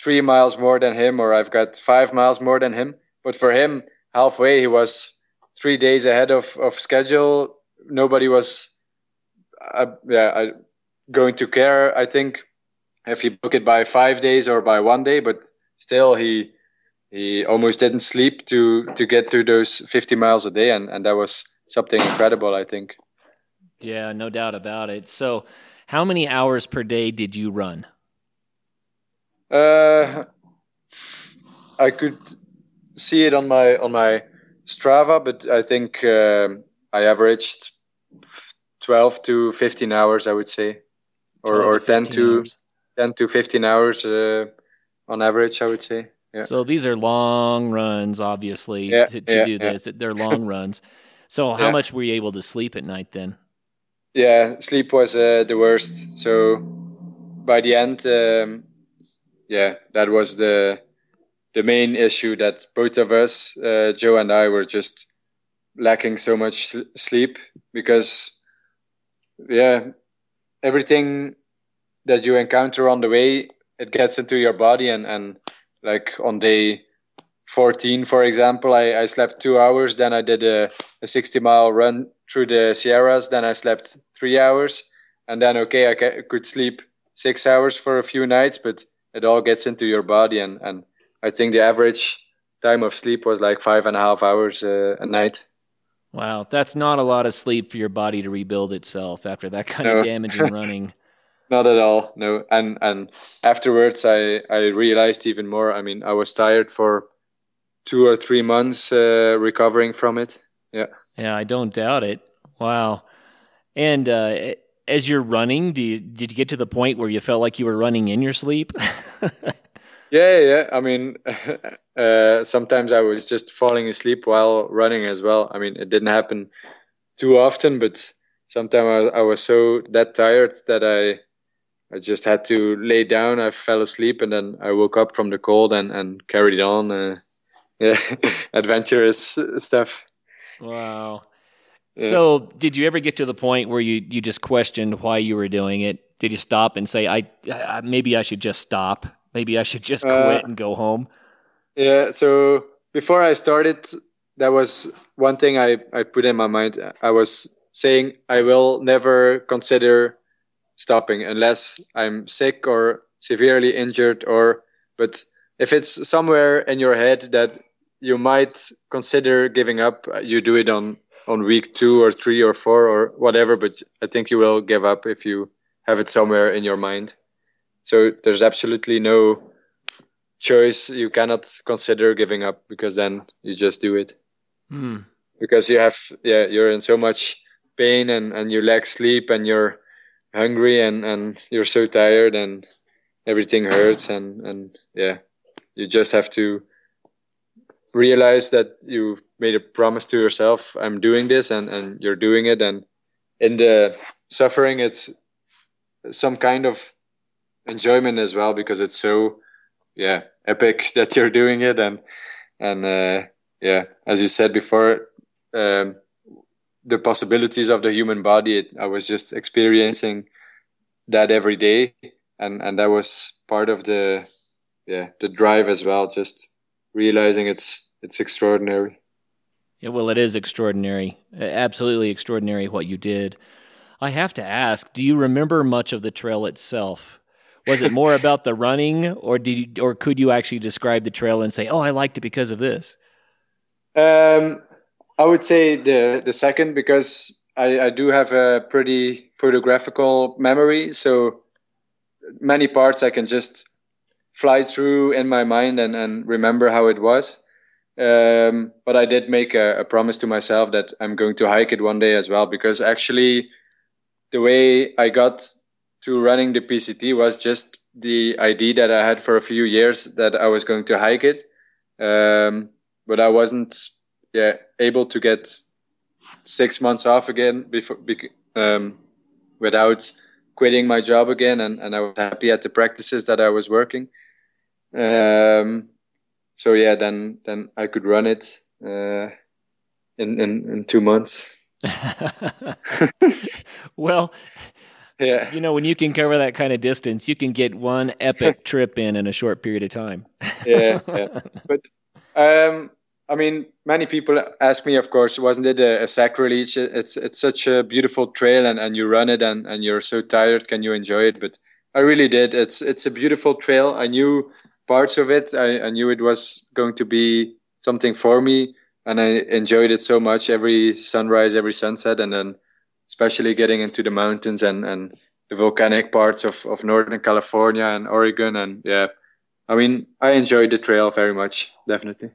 three miles more than him or I've got five miles more than him. But for him, halfway, he was three days ahead of, of schedule. Nobody was, uh, yeah, I, going to care. I think if you book it by five days or by one day, but still he he almost didn't sleep to to get to those 50 miles a day, and and that was something incredible. I think. Yeah, no doubt about it. So, how many hours per day did you run? Uh, I could see it on my on my Strava, but I think um, I averaged twelve to fifteen hours. I would say, or or ten to hours. ten to fifteen hours uh, on average. I would say. Yeah. So these are long runs, obviously, yeah, to, to yeah, do this. They're long runs. So how much were you able to sleep at night then? Yeah, sleep was uh, the worst. So by the end, um, yeah, that was the the main issue that both of us, uh, Joe and I, were just lacking so much sleep because, yeah, everything that you encounter on the way it gets into your body and and like on day 14 for example i, I slept two hours then i did a, a 60 mile run through the sierras then i slept three hours and then okay i could sleep six hours for a few nights but it all gets into your body and and I think the average time of sleep was like five and a half hours uh, a night. Wow, that's not a lot of sleep for your body to rebuild itself after that kind no. of damaging running. not at all, no. And and afterwards, I I realized even more. I mean, I was tired for two or three months uh, recovering from it. Yeah. Yeah, I don't doubt it. Wow. And uh, as you're running, do you, did you get to the point where you felt like you were running in your sleep? Yeah, yeah. I mean, uh, sometimes I was just falling asleep while running as well. I mean, it didn't happen too often, but sometimes I, I was so that tired that I I just had to lay down. I fell asleep, and then I woke up from the cold and and carried on. Uh, yeah, adventurous stuff. Wow. Yeah. So, did you ever get to the point where you you just questioned why you were doing it? Did you stop and say, "I, I maybe I should just stop"? Maybe I should just quit uh, and go home. Yeah. So before I started, that was one thing I, I put in my mind. I was saying I will never consider stopping unless I'm sick or severely injured or but if it's somewhere in your head that you might consider giving up you do it on on week 2 or 3 or 4 or whatever but I think you will give up if you have it somewhere in your mind so there's absolutely no choice. You cannot consider giving up because then you just do it. Mm. Because you have, yeah, you're in so much pain and, and you lack sleep and you're hungry and, and you're so tired and everything hurts and, and yeah, you just have to realize that you've made a promise to yourself. I'm doing this and, and you're doing it. And in the suffering, it's some kind of enjoyment as well because it's so yeah epic that you're doing it and and uh, yeah as you said before um, the possibilities of the human body it, i was just experiencing that every day and and that was part of the yeah the drive as well just realizing it's it's extraordinary. Yeah well it is extraordinary. Absolutely extraordinary what you did. I have to ask do you remember much of the trail itself? Was it more about the running, or did you, or could you actually describe the trail and say, "Oh, I liked it because of this"? Um, I would say the the second because I, I do have a pretty photographical memory, so many parts I can just fly through in my mind and, and remember how it was. Um, but I did make a, a, promise to myself that I'm going to hike it one day as well because actually the way I got to running the PCT was just the idea that I had for a few years that I was going to hike it, um, but I wasn't yeah able to get six months off again before um, without quitting my job again, and, and I was happy at the practices that I was working. Um, so yeah, then then I could run it uh, in, in in two months. well, yeah. You know, when you can cover that kind of distance, you can get one epic trip in in a short period of time. yeah, yeah. But um, I mean, many people ask me, of course, wasn't it a, a, sacrilege? It's it's such a beautiful trail, and, and you run it, and, and you're so tired. Can you enjoy it? But I really did. It's it's a beautiful trail. I knew parts of it. I, I knew it was going to be something for me, and I enjoyed it so much. Every sunrise, every sunset, and then especially getting into the mountains and and the volcanic parts of of Northern California and Oregon, and yeah, I mean, I enjoyed the trail very much, definitely.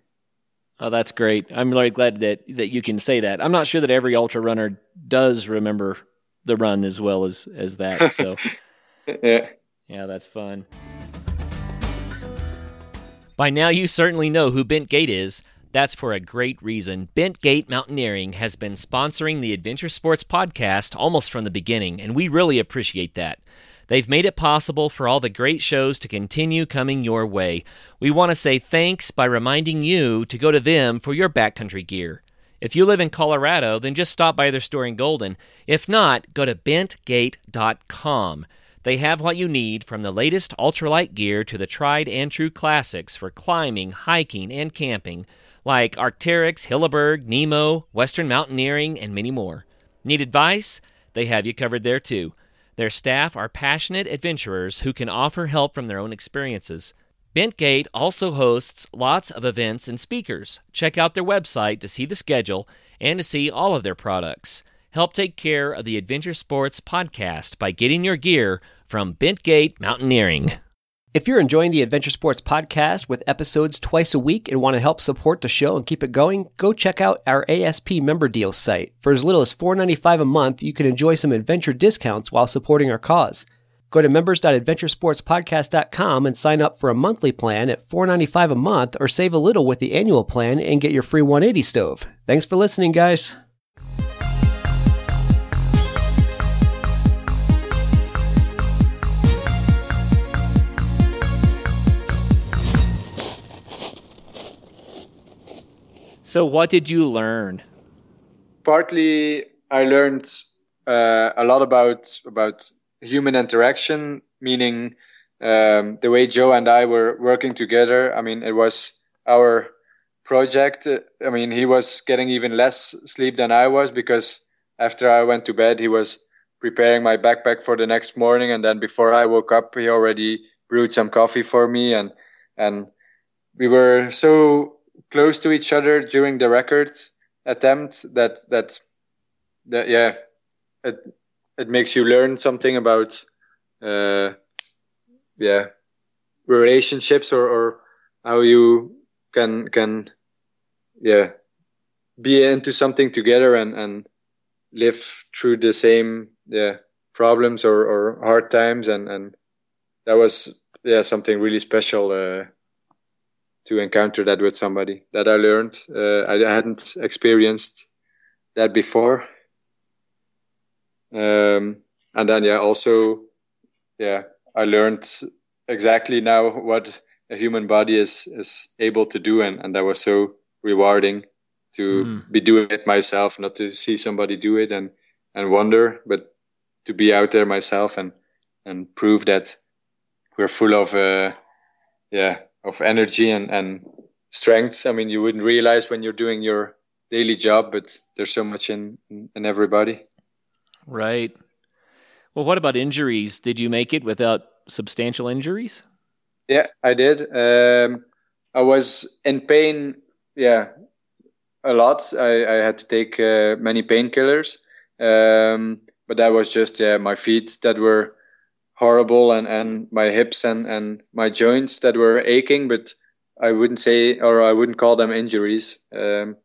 Oh, that's great. I'm really glad that that you can say that. I'm not sure that every ultra runner does remember the run as well as as that. So yeah. Yeah, that's fun. By now you certainly know who Bentgate is. That's for a great reason. Bentgate Mountaineering has been sponsoring the Adventure Sports podcast almost from the beginning, and we really appreciate that. They've made it possible for all the great shows to continue coming your way. We want to say thanks by reminding you to go to them for your backcountry gear. If you live in Colorado, then just stop by their store in Golden. If not, go to bentgate.com. They have what you need from the latest ultralight gear to the tried and true classics for climbing, hiking, and camping, like Arc'teryx, Hilleberg, Nemo, Western Mountaineering, and many more. Need advice? They have you covered there too. Their staff are passionate adventurers who can offer help from their own experiences. Bentgate also hosts lots of events and speakers. Check out their website to see the schedule and to see all of their products. Help take care of the Adventure Sports podcast by getting your gear from Bentgate Mountaineering. If you're enjoying the Adventure Sports podcast with episodes twice a week and want to help support the show and keep it going, go check out our ASP member deals site. For as little as $4.95 a month, you can enjoy some adventure discounts while supporting our cause. Go to members.adventuresportspodcast.com and sign up for a monthly plan at $4.95 a month or save a little with the annual plan and get your free 180 stove. Thanks for listening, guys. So, what did you learn? Partly, I learned uh, a lot about about human interaction, meaning um, the way Joe and I were working together. I mean, it was our project. I mean, he was getting even less sleep than I was because after I went to bed, he was preparing my backpack for the next morning, and then before I woke up, he already brewed some coffee for me, and and we were so close to each other during the record attempt that that that yeah it it makes you learn something about uh yeah relationships or or how you can can yeah be into something together and and live through the same yeah problems or or hard times. And and that was yeah something really special uh to encounter that with somebody that I learned. Uh, I hadn't experienced that before. Um, and then, yeah, also, yeah, I learned exactly now what a human body is is able to do, and, and that was so rewarding to mm. be doing it myself, not to see somebody do it and and wonder, but to be out there myself and and prove that we're full of uh, yeah of energy and, and strengths. I mean, you wouldn't realize when you're doing your daily job, but there's so much in, in everybody. Right. Well, what about injuries? Did you make it without substantial injuries? Yeah, I did. Um, I was in pain. Yeah, a lot. I, I had to take uh, many painkillers, um, but that was just yeah my feet that were horrible and, and my hips and, and my joints that were aching, but I wouldn't say, or I wouldn't call them injuries. Um,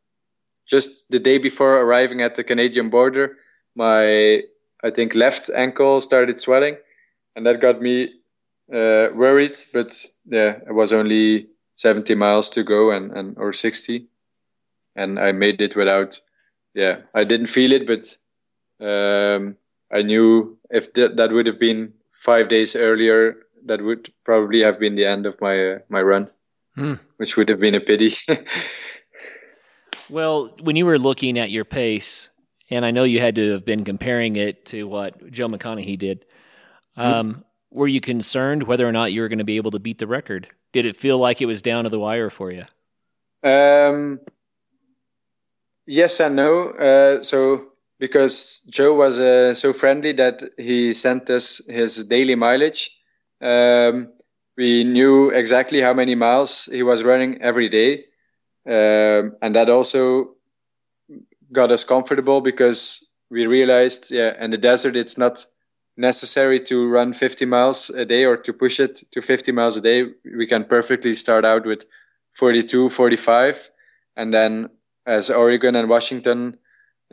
just the day before arriving at the Canadian border, my, I think, left ankle started swelling and that got me uh, worried, but yeah, it was only 70 miles to go and, and, or 60. And I made it without, yeah, I didn't feel it, but, um, I knew if th- that would have been five days earlier, that would probably have been the end of my uh, my run, hmm. which would have been a pity. well, when you were looking at your pace, and I know you had to have been comparing it to what Joe McConaughy did. Um, were you concerned whether or not you were going to be able to beat the record? Did it feel like it was down to the wire for you? Um, yes and no. Uh, so because Joe was uh, so friendly that he sent us his daily mileage. Um, we knew exactly how many miles he was running every day, um, and that also got us comfortable because we realized, yeah, in the desert it's not necessary to run 50 miles a day or to push it to 50 miles a day. We can perfectly start out with 42, 45, and then as Oregon and Washington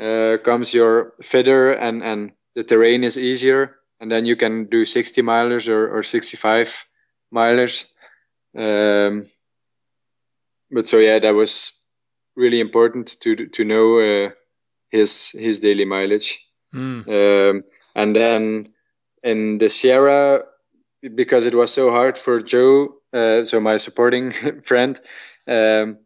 uh, comes your fitter and and the terrain is easier, and then you can do 60 milers or, or 65 milers. Um, but so yeah, that was really important to to know uh, his his daily mileage. Mm. Um, and then in the Sierra, because it was so hard for Joe, uh, so my supporting friend, um,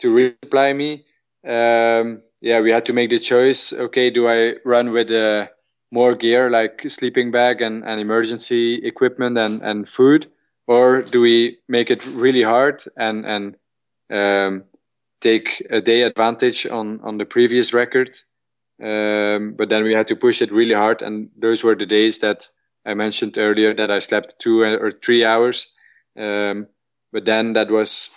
to resupply me, um, yeah, we had to make the choice. Okay, do I run with uh, more gear like sleeping bag and, and emergency equipment and, and food, or do we make it really hard and and um, take a day advantage on on the previous record? Um, but then we had to push it really hard, and those were the days that I mentioned earlier that I slept two or three hours. Um, but then that was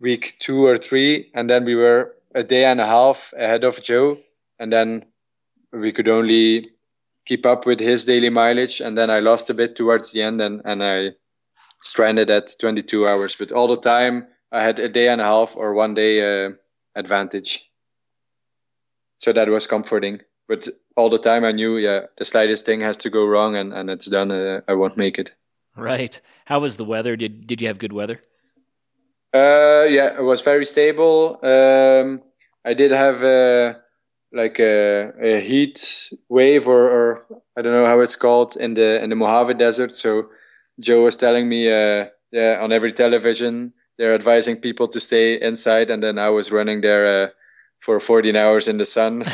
week two or three, and then we were a day and a half ahead of Joe, and then we could only keep up with his daily mileage. And then I lost a bit towards the end, and, and I stranded at 22 hours. But all the time, I had a day and a half or one day uh, advantage. So that was comforting. But all the time, I knew, yeah, the slightest thing has to go wrong, and, and it's done. Uh, I won't make it. Right. How was the weather? Did Did you have good weather? Uh, yeah, it was very stable. Um, I did have a, like a, a heat wave, or, or, I don't know how it's called in the in the Mojave Desert. So Joe was telling me, uh, yeah, on every television they're advising people to stay inside, and then I was running there uh, for 14 hours in the sun,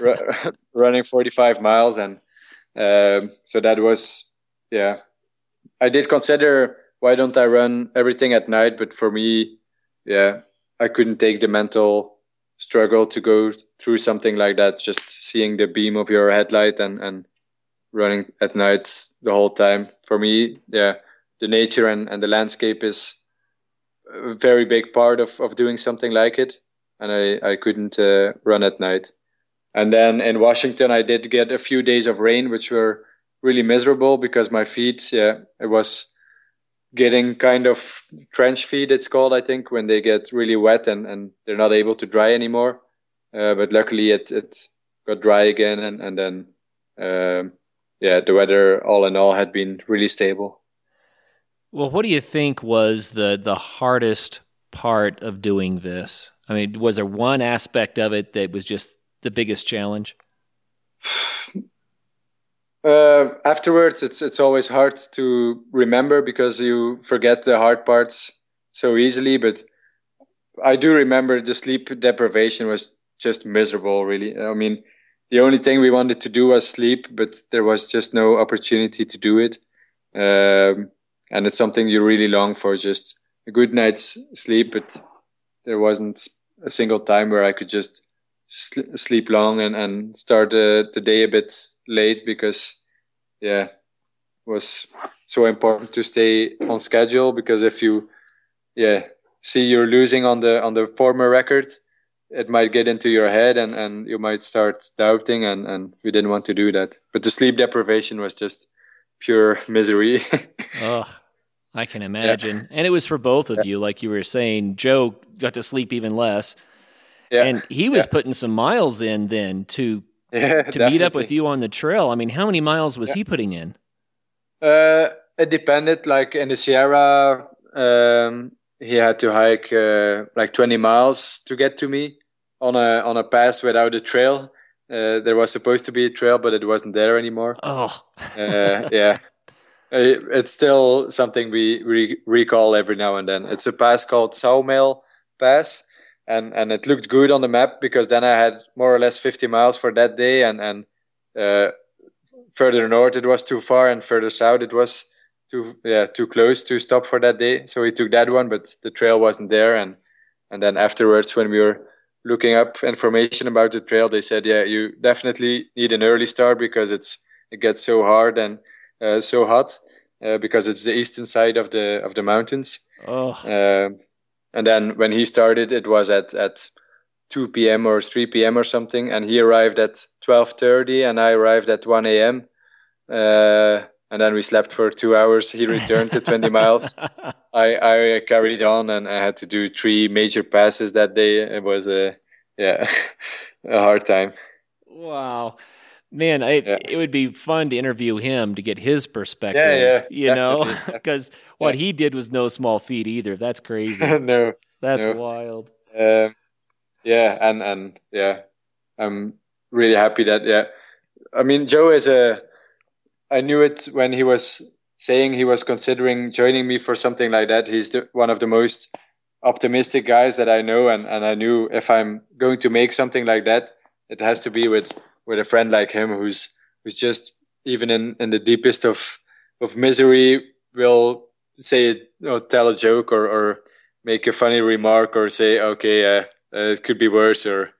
running 45 miles, and um, so that was yeah. I did consider why don't I run everything at night? But for me, yeah, I couldn't take the mental struggle to go through something like that. Just seeing the beam of your headlight and, and running at night the whole time. For me, yeah, the nature and, and the landscape is a very big part of, of doing something like it. And I, I couldn't uh, run at night. And then in Washington, I did get a few days of rain, which were really miserable because my feet, yeah, it was getting kind of trench feet it's called i think when they get really wet and, and they're not able to dry anymore. Uh, but luckily it, it got dry again and, and then um, yeah the weather all in all had been really stable. Well what do you think was the the hardest part of doing this? I mean was there one aspect of it that was just the biggest challenge uh, afterwards, it's it's always hard to remember because you forget the hard parts so easily. But I do remember the sleep deprivation was just miserable. Really, I mean, the only thing we wanted to do was sleep, but there was just no opportunity to do it. Um, and it's something you really long for, just a good night's sleep. But there wasn't a single time where I could just sl- sleep long and and start uh, the day a bit late because yeah it was so important to stay on schedule because if you yeah see you're losing on the on the former record it might get into your head and and you might start doubting and and we didn't want to do that but the sleep deprivation was just pure misery oh i can imagine yeah. and it was for both of yeah. you like you were saying joe got to sleep even less yeah. and he was putting some miles in then to yeah, to meet up with you on the trail. I mean, how many miles was yeah. he putting in? Uh, it depended. Like in the Sierra, um, he had to hike uh, like 20 miles to get to me on a on a pass without a trail. Uh, there was supposed to be a trail, but it wasn't there anymore. Oh, uh, yeah. It's still something we re- recall every now and then. It's a pass called Sawmill Pass, and and it looked good on the map because then I had more or less 50 miles for that day, and and uh, further north it was too far, and further south it was too yeah too close to stop for that day. So we took that one, but the trail wasn't there, and and then afterwards when we were looking up information about the trail, they said, yeah, you definitely need an early start because it's it gets so hard and uh, so hot uh, because it's the eastern side of the of the mountains. Oh. And then when he started, it was at at 2 p.m. or 3 p.m. or something, and he arrived at 12:30, and I arrived at 1 a.m. Uh, and then we slept for two hours. He returned to 20 miles. I, I carried on, and I had to do three major passes that day. It was a yeah a hard time. Wow. Man, I, yeah. it would be fun to interview him to get his perspective. Yeah, yeah, you know, because what he did was no small feat either. That's crazy. no, that's no. wild. Um, yeah, and and yeah, I'm really happy that yeah. I mean, Joe is a. I knew it when he was saying he was considering joining me for something like that. He's the, one of the most optimistic guys that I know, and and I knew if I'm going to make something like that, it has to be with with a friend like him who's who's just even in in the deepest of of misery will say know, tell a joke or or make a funny remark or say okay uh, uh, it could be worse or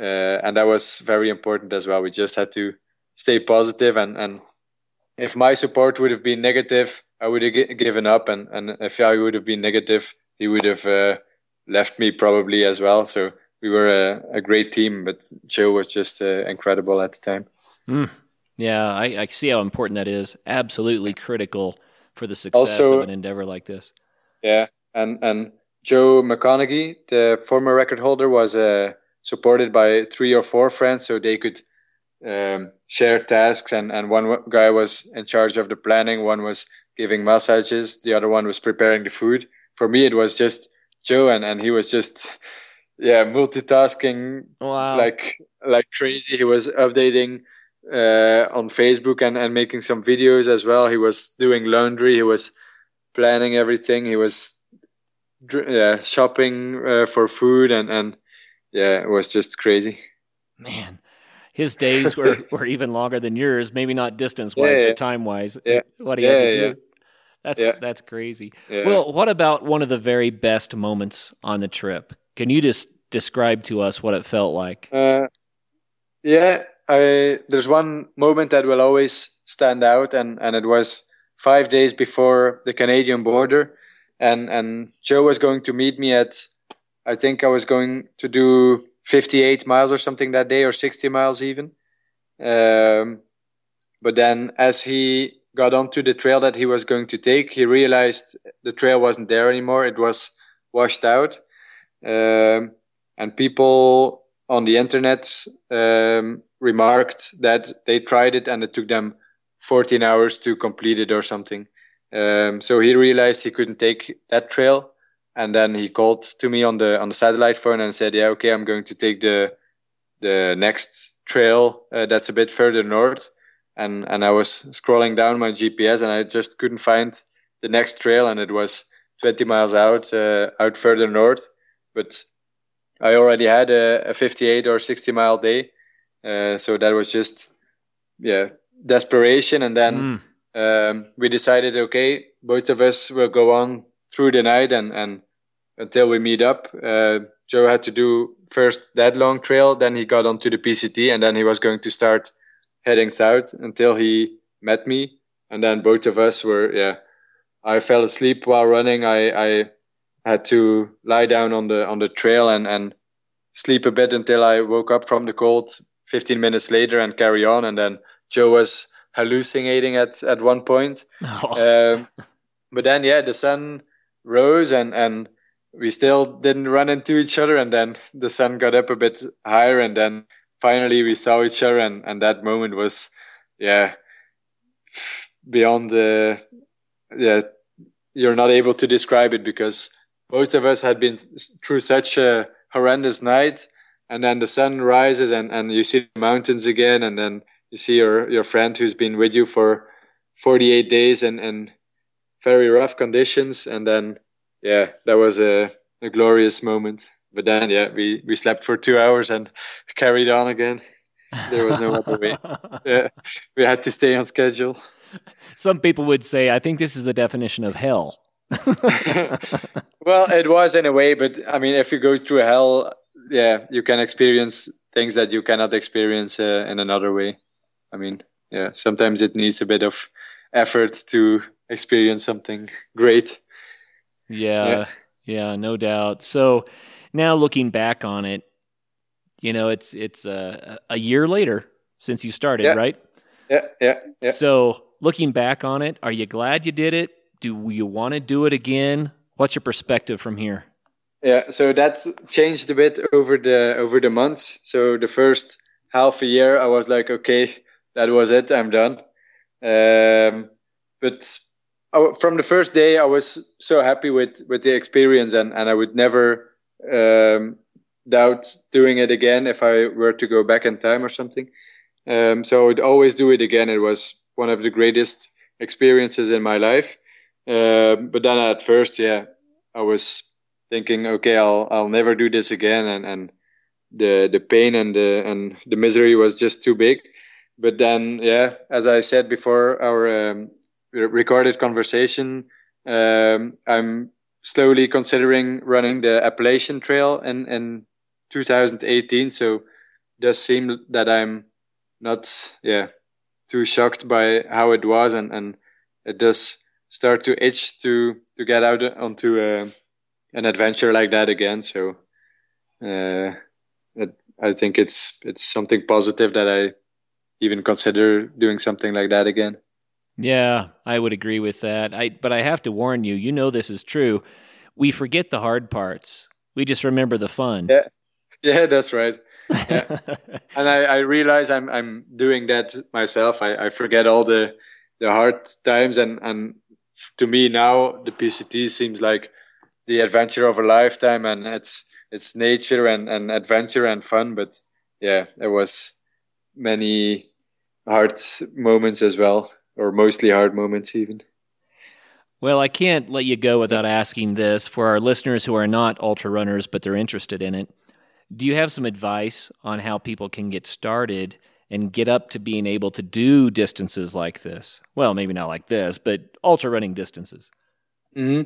uh, and that was very important as well. We just had to stay positive and and if my support would have been negative i would have g- given up and and if i would have been negative he would have uh, left me probably as well. So we were a, a great team, but Joe was just uh, incredible at the time. Mm. Yeah, I, I, see how important that is. Absolutely critical for the success also, of an endeavor like this. Yeah, and and Joe McConaughy, the former record holder, was uh, supported by three or four friends, so they could um, share tasks. And and one guy was in charge of the planning, one was giving massages, the other one was preparing the food. For me, it was just Joe, and and he was just yeah multitasking wow. like like crazy. He was updating uh, on facebook and, and making some videos as well. He was doing laundry. He was planning everything. He was yeah shopping uh, for food and and yeah it was just crazy. Man his days were, were even longer than yours maybe not distance wise yeah, yeah. but time wise yeah. What he yeah, had to do. that's that's crazy. Well what about one of the very best moments on the trip can you just describe to us what it felt like? Uh, yeah, I, there's one moment that will always stand out, and, and it was five days before the Canadian border, and and Joe was going to meet me at, I think I was going to do 58 miles or something that day, or 60 miles even. Um, but then as he got onto the trail that he was going to take, he realized the trail wasn't there anymore. It was washed out. Um, and people on the internet um, remarked that they tried it and it took them 14 hours to complete it or something. Um, so he realized he couldn't take that trail, and then he called to me on the on the satellite phone and said, "Yeah, okay, I'm going to take the the next trail uh, that's a bit further north." And and I was scrolling down my GPS and I just couldn't find the next trail, and it was 20 miles out uh, out further north. But I already had a, a 58 or 60 mile day, uh, so that was just yeah desperation. And then mm. um, we decided, okay, both of us will go on through the night and and until we meet up. Uh, Joe had to do first that long trail, then he got onto the PCT, and then he was going to start heading south until he met me, and then both of us were yeah. I fell asleep while running. I, I had to lie down on the on the trail and and sleep a bit until I woke up from the cold 15 minutes later and carry on. And then Joe was hallucinating at at one point. Oh. Um, but then yeah, the sun rose and and we still didn't run into each other. And then the sun got up a bit higher, and then finally we saw each other. And and that moment was yeah beyond the yeah you're not able to describe it because both of us had been through such a horrendous night and then the sun rises and, and you see the mountains again and then you see your, your friend who's been with you for 48 days and, and very rough conditions and then yeah that was a, a glorious moment. But then yeah we, we slept for two hours and carried on again. There was no other way. Yeah we had to stay on schedule. Some people would say i think this is the definition of hell well, it was in a way, but I mean, if you go through hell, yeah, you can experience things that you cannot experience uh, in another way. I mean, yeah, sometimes it needs a bit of effort to experience something great. Yeah, yeah, yeah no doubt. So now looking back on it, you know, it's it's uh, a year later since you started, yeah. right? Yeah, yeah, yeah. So looking back on it, are you glad you did it? Do you want to do it again? What's your perspective from here? Yeah, so that changed a bit over the over the months. So the first half a year, I was like, okay, that was it, I'm done. Um, but from the first day, I was so happy with with the experience, and and I would never um, doubt doing it again if I were to go back in time or something. Um, so I would always do it again. It was one of the greatest experiences in my life. Uh, but then at first, yeah, I was thinking, okay, I'll I'll never do this again, and and the the pain and the and the misery was just too big. But then, yeah, as I said before, our um, recorded conversation, um, I'm slowly considering running the Appalachian Trail in in 2018. So it does seem that I'm not, yeah, too shocked by how it was, and and it does start to itch to to get out onto uh, an adventure like that again. So uh, I think it's it's something positive that I even consider doing something like that again. Yeah, I would agree with that. I but I have to warn you, you know this is true. We forget the hard parts. We just remember the fun. Yeah. Yeah, that's right. Yeah. and I, I realize I'm I'm doing that myself. I, I forget all the the hard times and, and to me now the PCT seems like the adventure of a lifetime and it's it's nature and, and adventure and fun but yeah there was many hard moments as well or mostly hard moments even. Well i can't let you go without asking this for our listeners who are not ultra runners but they're interested in it. Do you have some advice on how people can get started and get up to being able to do distances like this well maybe not like this but ultra running distances mm-hmm.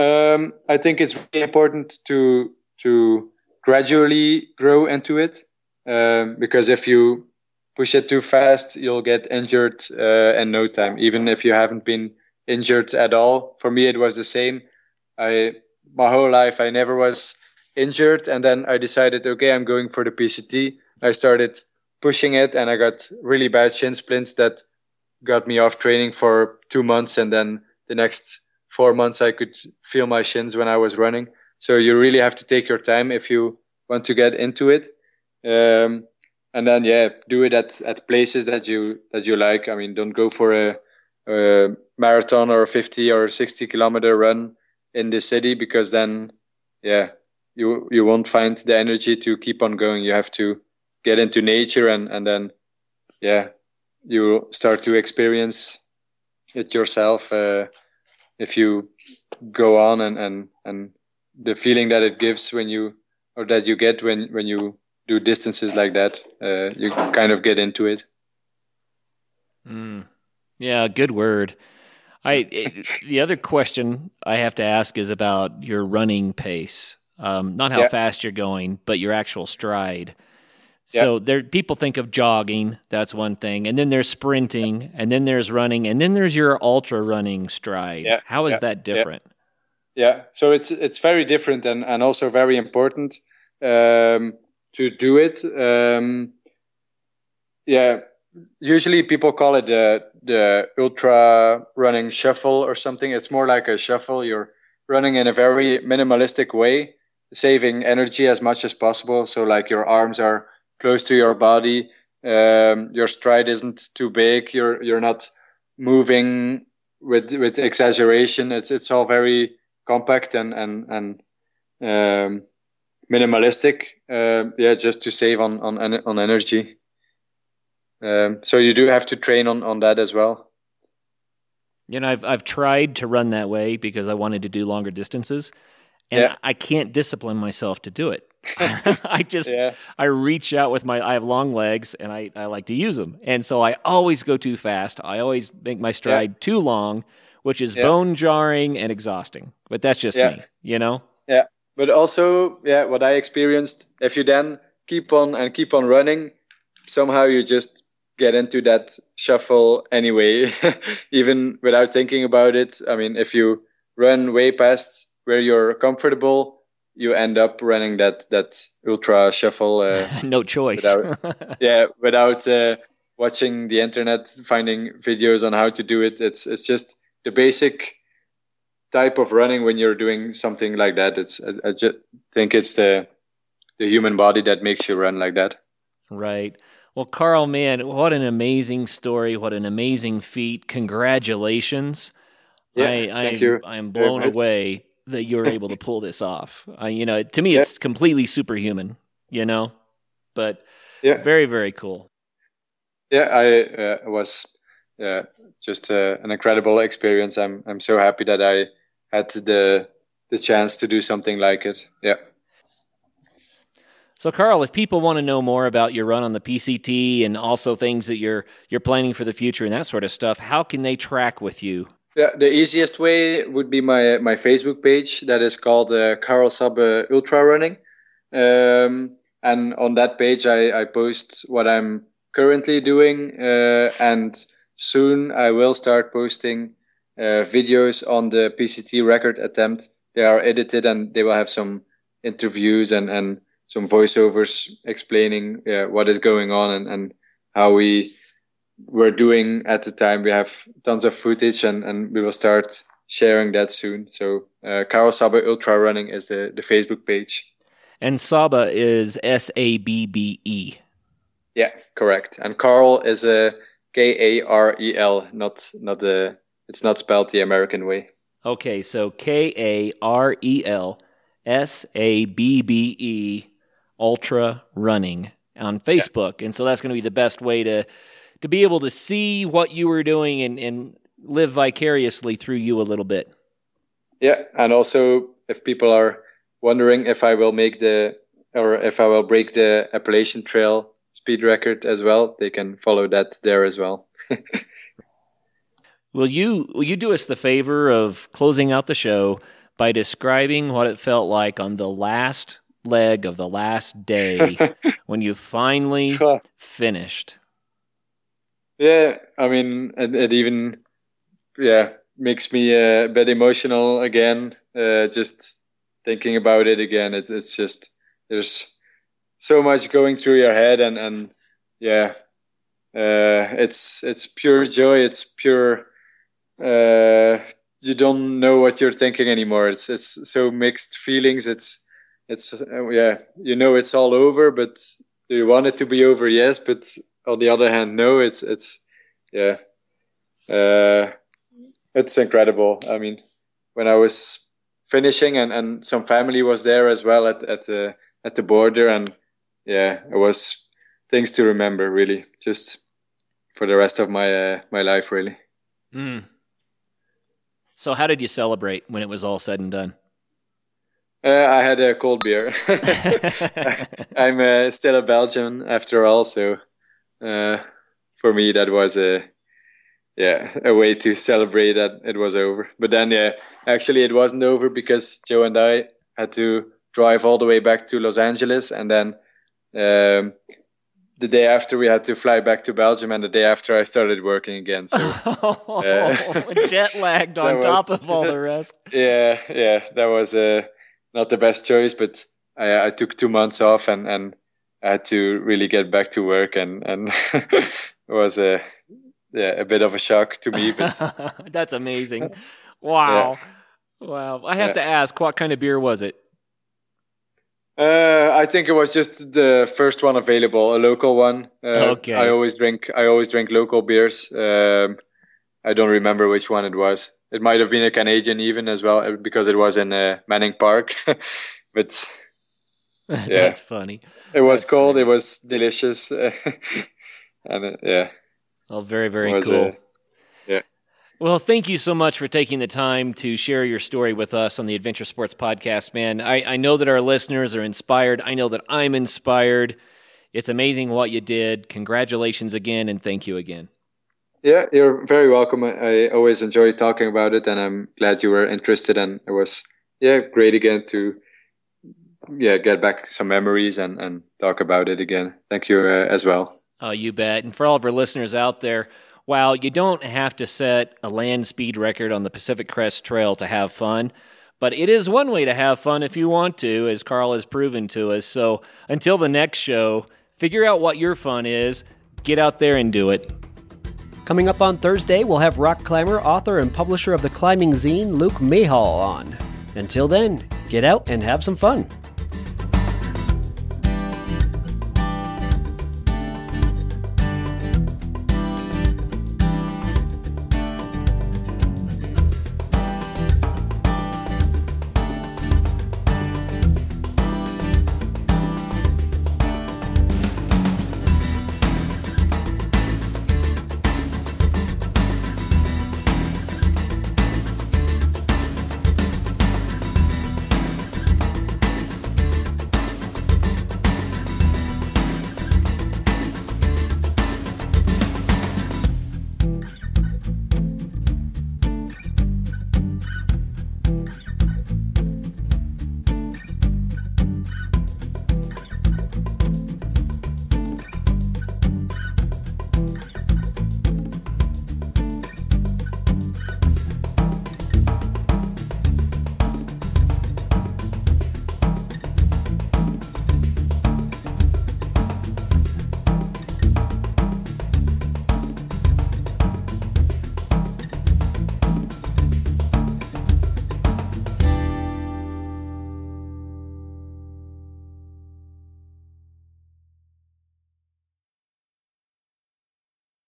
um, i think it's really important to to gradually grow into it um, because if you push it too fast, you'll get injured uh, in no time, even if you haven't been injured at all. For me, it was the same. I my whole life I never was injured, and then I decided, okay, I'm going for the PCT. I started pushing it, and I got really bad shin splints that got me off training for two months, and then the next four months I could feel my shins when I was running. So you really have to take your time if you want to get into it. Um, and then yeah, do it at, at places that you that you like. I mean, don't go for a, a marathon or a 50 or 60 kilometer run in the city because then yeah, you you won't find the energy to keep on going. You have to get into nature and and then yeah, you start to experience it yourself uh, if you go on and and and the feeling that it gives when you or that you get when when you do distances like that uh, you kind of get into it mm. yeah good word i it, the other question i have to ask is about your running pace um, not how yeah. fast you're going but your actual stride so yeah. there people think of jogging, that's one thing. And then there's sprinting, and then there's running, and then there's your ultra running stride. Yeah. How is that different? Yeah, so it's it's very different and, and also very important um, to do it. Um, yeah, usually people call it the the ultra running shuffle or something. It's more like a shuffle. You're running in a very minimalistic way, saving energy as much as possible. So like your arms are close to your body, um, your stride isn't too big. You're you're not moving with with exaggeration. It's it's all very compact and and and um, minimalistic. Uh, yeah, just to save on on on energy. Um, so you do have to train on on that as well. You know, I've I've tried to run that way because I wanted to do longer distances, and yeah. I can't discipline myself to do it. I just yeah. I reach out with my I have long legs and I, I like to use them. And so I always go too fast. I always make my stride yeah. too long which is Yeah. bone jarring and exhausting. But that's just me, you know? Yeah, but also, yeah, what I experienced, if you then keep on and keep on running, somehow you just get into that shuffle anyway, even without thinking about it. I mean, if you run way past where you're comfortable, you end up running that that ultra shuffle. Uh, no choice. Without- yeah, without uh, watching the internet, finding videos on how to do it. It's it's just the basic type of running when you're doing something like that. It's I, I just think it's the the human body that makes you run like that. Right. Well, Carl, man, what an amazing story. What an amazing feat. Congratulations. Yeah, I, thank I, you I am blown away that you're able to pull this off. I, you know, to me, Yeah. it's completely superhuman, you know, but Yeah. very, very cool. Yeah, I uh, was uh, just uh, an incredible experience. I'm I'm so happy that I had the the chance to do something like it. Yeah. So, Carl, if people want to know more about your run on the PCT and also things that you're you're planning for the future and that sort of stuff, how can they track with you? Yeah, the easiest way would be my my Facebook page that is called uh, Karel Sabbe Ultra Running, um, and on that page I, I post what I'm currently doing, uh, and soon I will start posting uh, videos on the PCT record attempt. They are edited and they will have some interviews and and some voiceovers explaining uh, what is going on and, and how we were doing at the time. We have tons of footage and, and we will start sharing that soon. So uh, Karel Sabbe Ultra Running is the, the Facebook page. And Sabbe is S A B B E. Yeah, correct. And Carl is a K A R E L, not not the It's not spelled the American way. Okay, so K A R E L S A B B E Ultra Running on Facebook. And so that's going to be the best way to to be able to see what you were doing and, and live vicariously through you a little bit. Yeah, and also if people are wondering if I will make the or if I will break the Appalachian Trail speed record as well, they can follow that there as well. Will you will you do us the favor of closing out the show by describing what it felt like on the last leg of the last day when you finally finished? Yeah, I mean, it, it even yeah makes me a bit emotional again. Uh, just thinking about it again, it's it's just there's so much going through your head, and and yeah, uh, it's it's pure joy. It's pure. Uh, you don't know what you're thinking anymore. It's it's so mixed feelings. It's it's uh, yeah, you know it's all over, but do you want it to be over? Yes, but on the other hand, no. It's it's yeah, uh, it's incredible. I mean, when I was finishing, and, and some family was there as well at at the at the border, and yeah, it was things to remember really, just for the rest of my uh, my life really. Mm. So, how did you celebrate when it was all said and done? Uh, I had a cold beer. I'm uh, still a Belgian after all, so uh, for me that was a yeah a way to celebrate that it was over. But then yeah, actually it wasn't over because Joe and I had to drive all the way back to Los Angeles, and then um, the day after we had to fly back to Belgium, and the day after I started working again. So jet lagged on That top of all the rest. yeah, yeah, that was uh, not the best choice, but I, I took two months off and, and I had to really get back to work, and and it was a yeah a bit of a shock to me, but That's amazing. Wow. Wow. I have Yeah. to ask, what kind of beer was it? uh, I think it was just the first one available, a local one. Uh, Okay. I always drink I always drink local beers. Um, I don't remember which one it was. It might have been a Canadian even as well uh, because it was in uh, Manning Park, but. That's funny. It was That's cold. It was delicious, and uh, yeah, Well, very, very cool. uh, yeah. Well, thank you so much for taking the time to share your story with us on the Adventure Sports Podcast, man. I, I know that our listeners are inspired. I know that I'm inspired. It's amazing what you did. Congratulations again, and thank you again. Yeah, you're very welcome. I, I always enjoy talking about it, and I'm glad you were interested. And it was yeah great again to yeah get back some memories and and talk about it again. Thank you uh, as well. Oh, you bet. And for all of our listeners out there, while you don't have to set a land speed record on the Pacific Crest Trail to have fun, but it is one way to have fun if you want to, as Carl has proven to us. So until the next show, figure out what your fun is, get out there and do it. Coming up on Thursday, we'll have rock climber, author, and publisher of the climbing zine, Luke Mehall, on. Until then, get out and have some fun.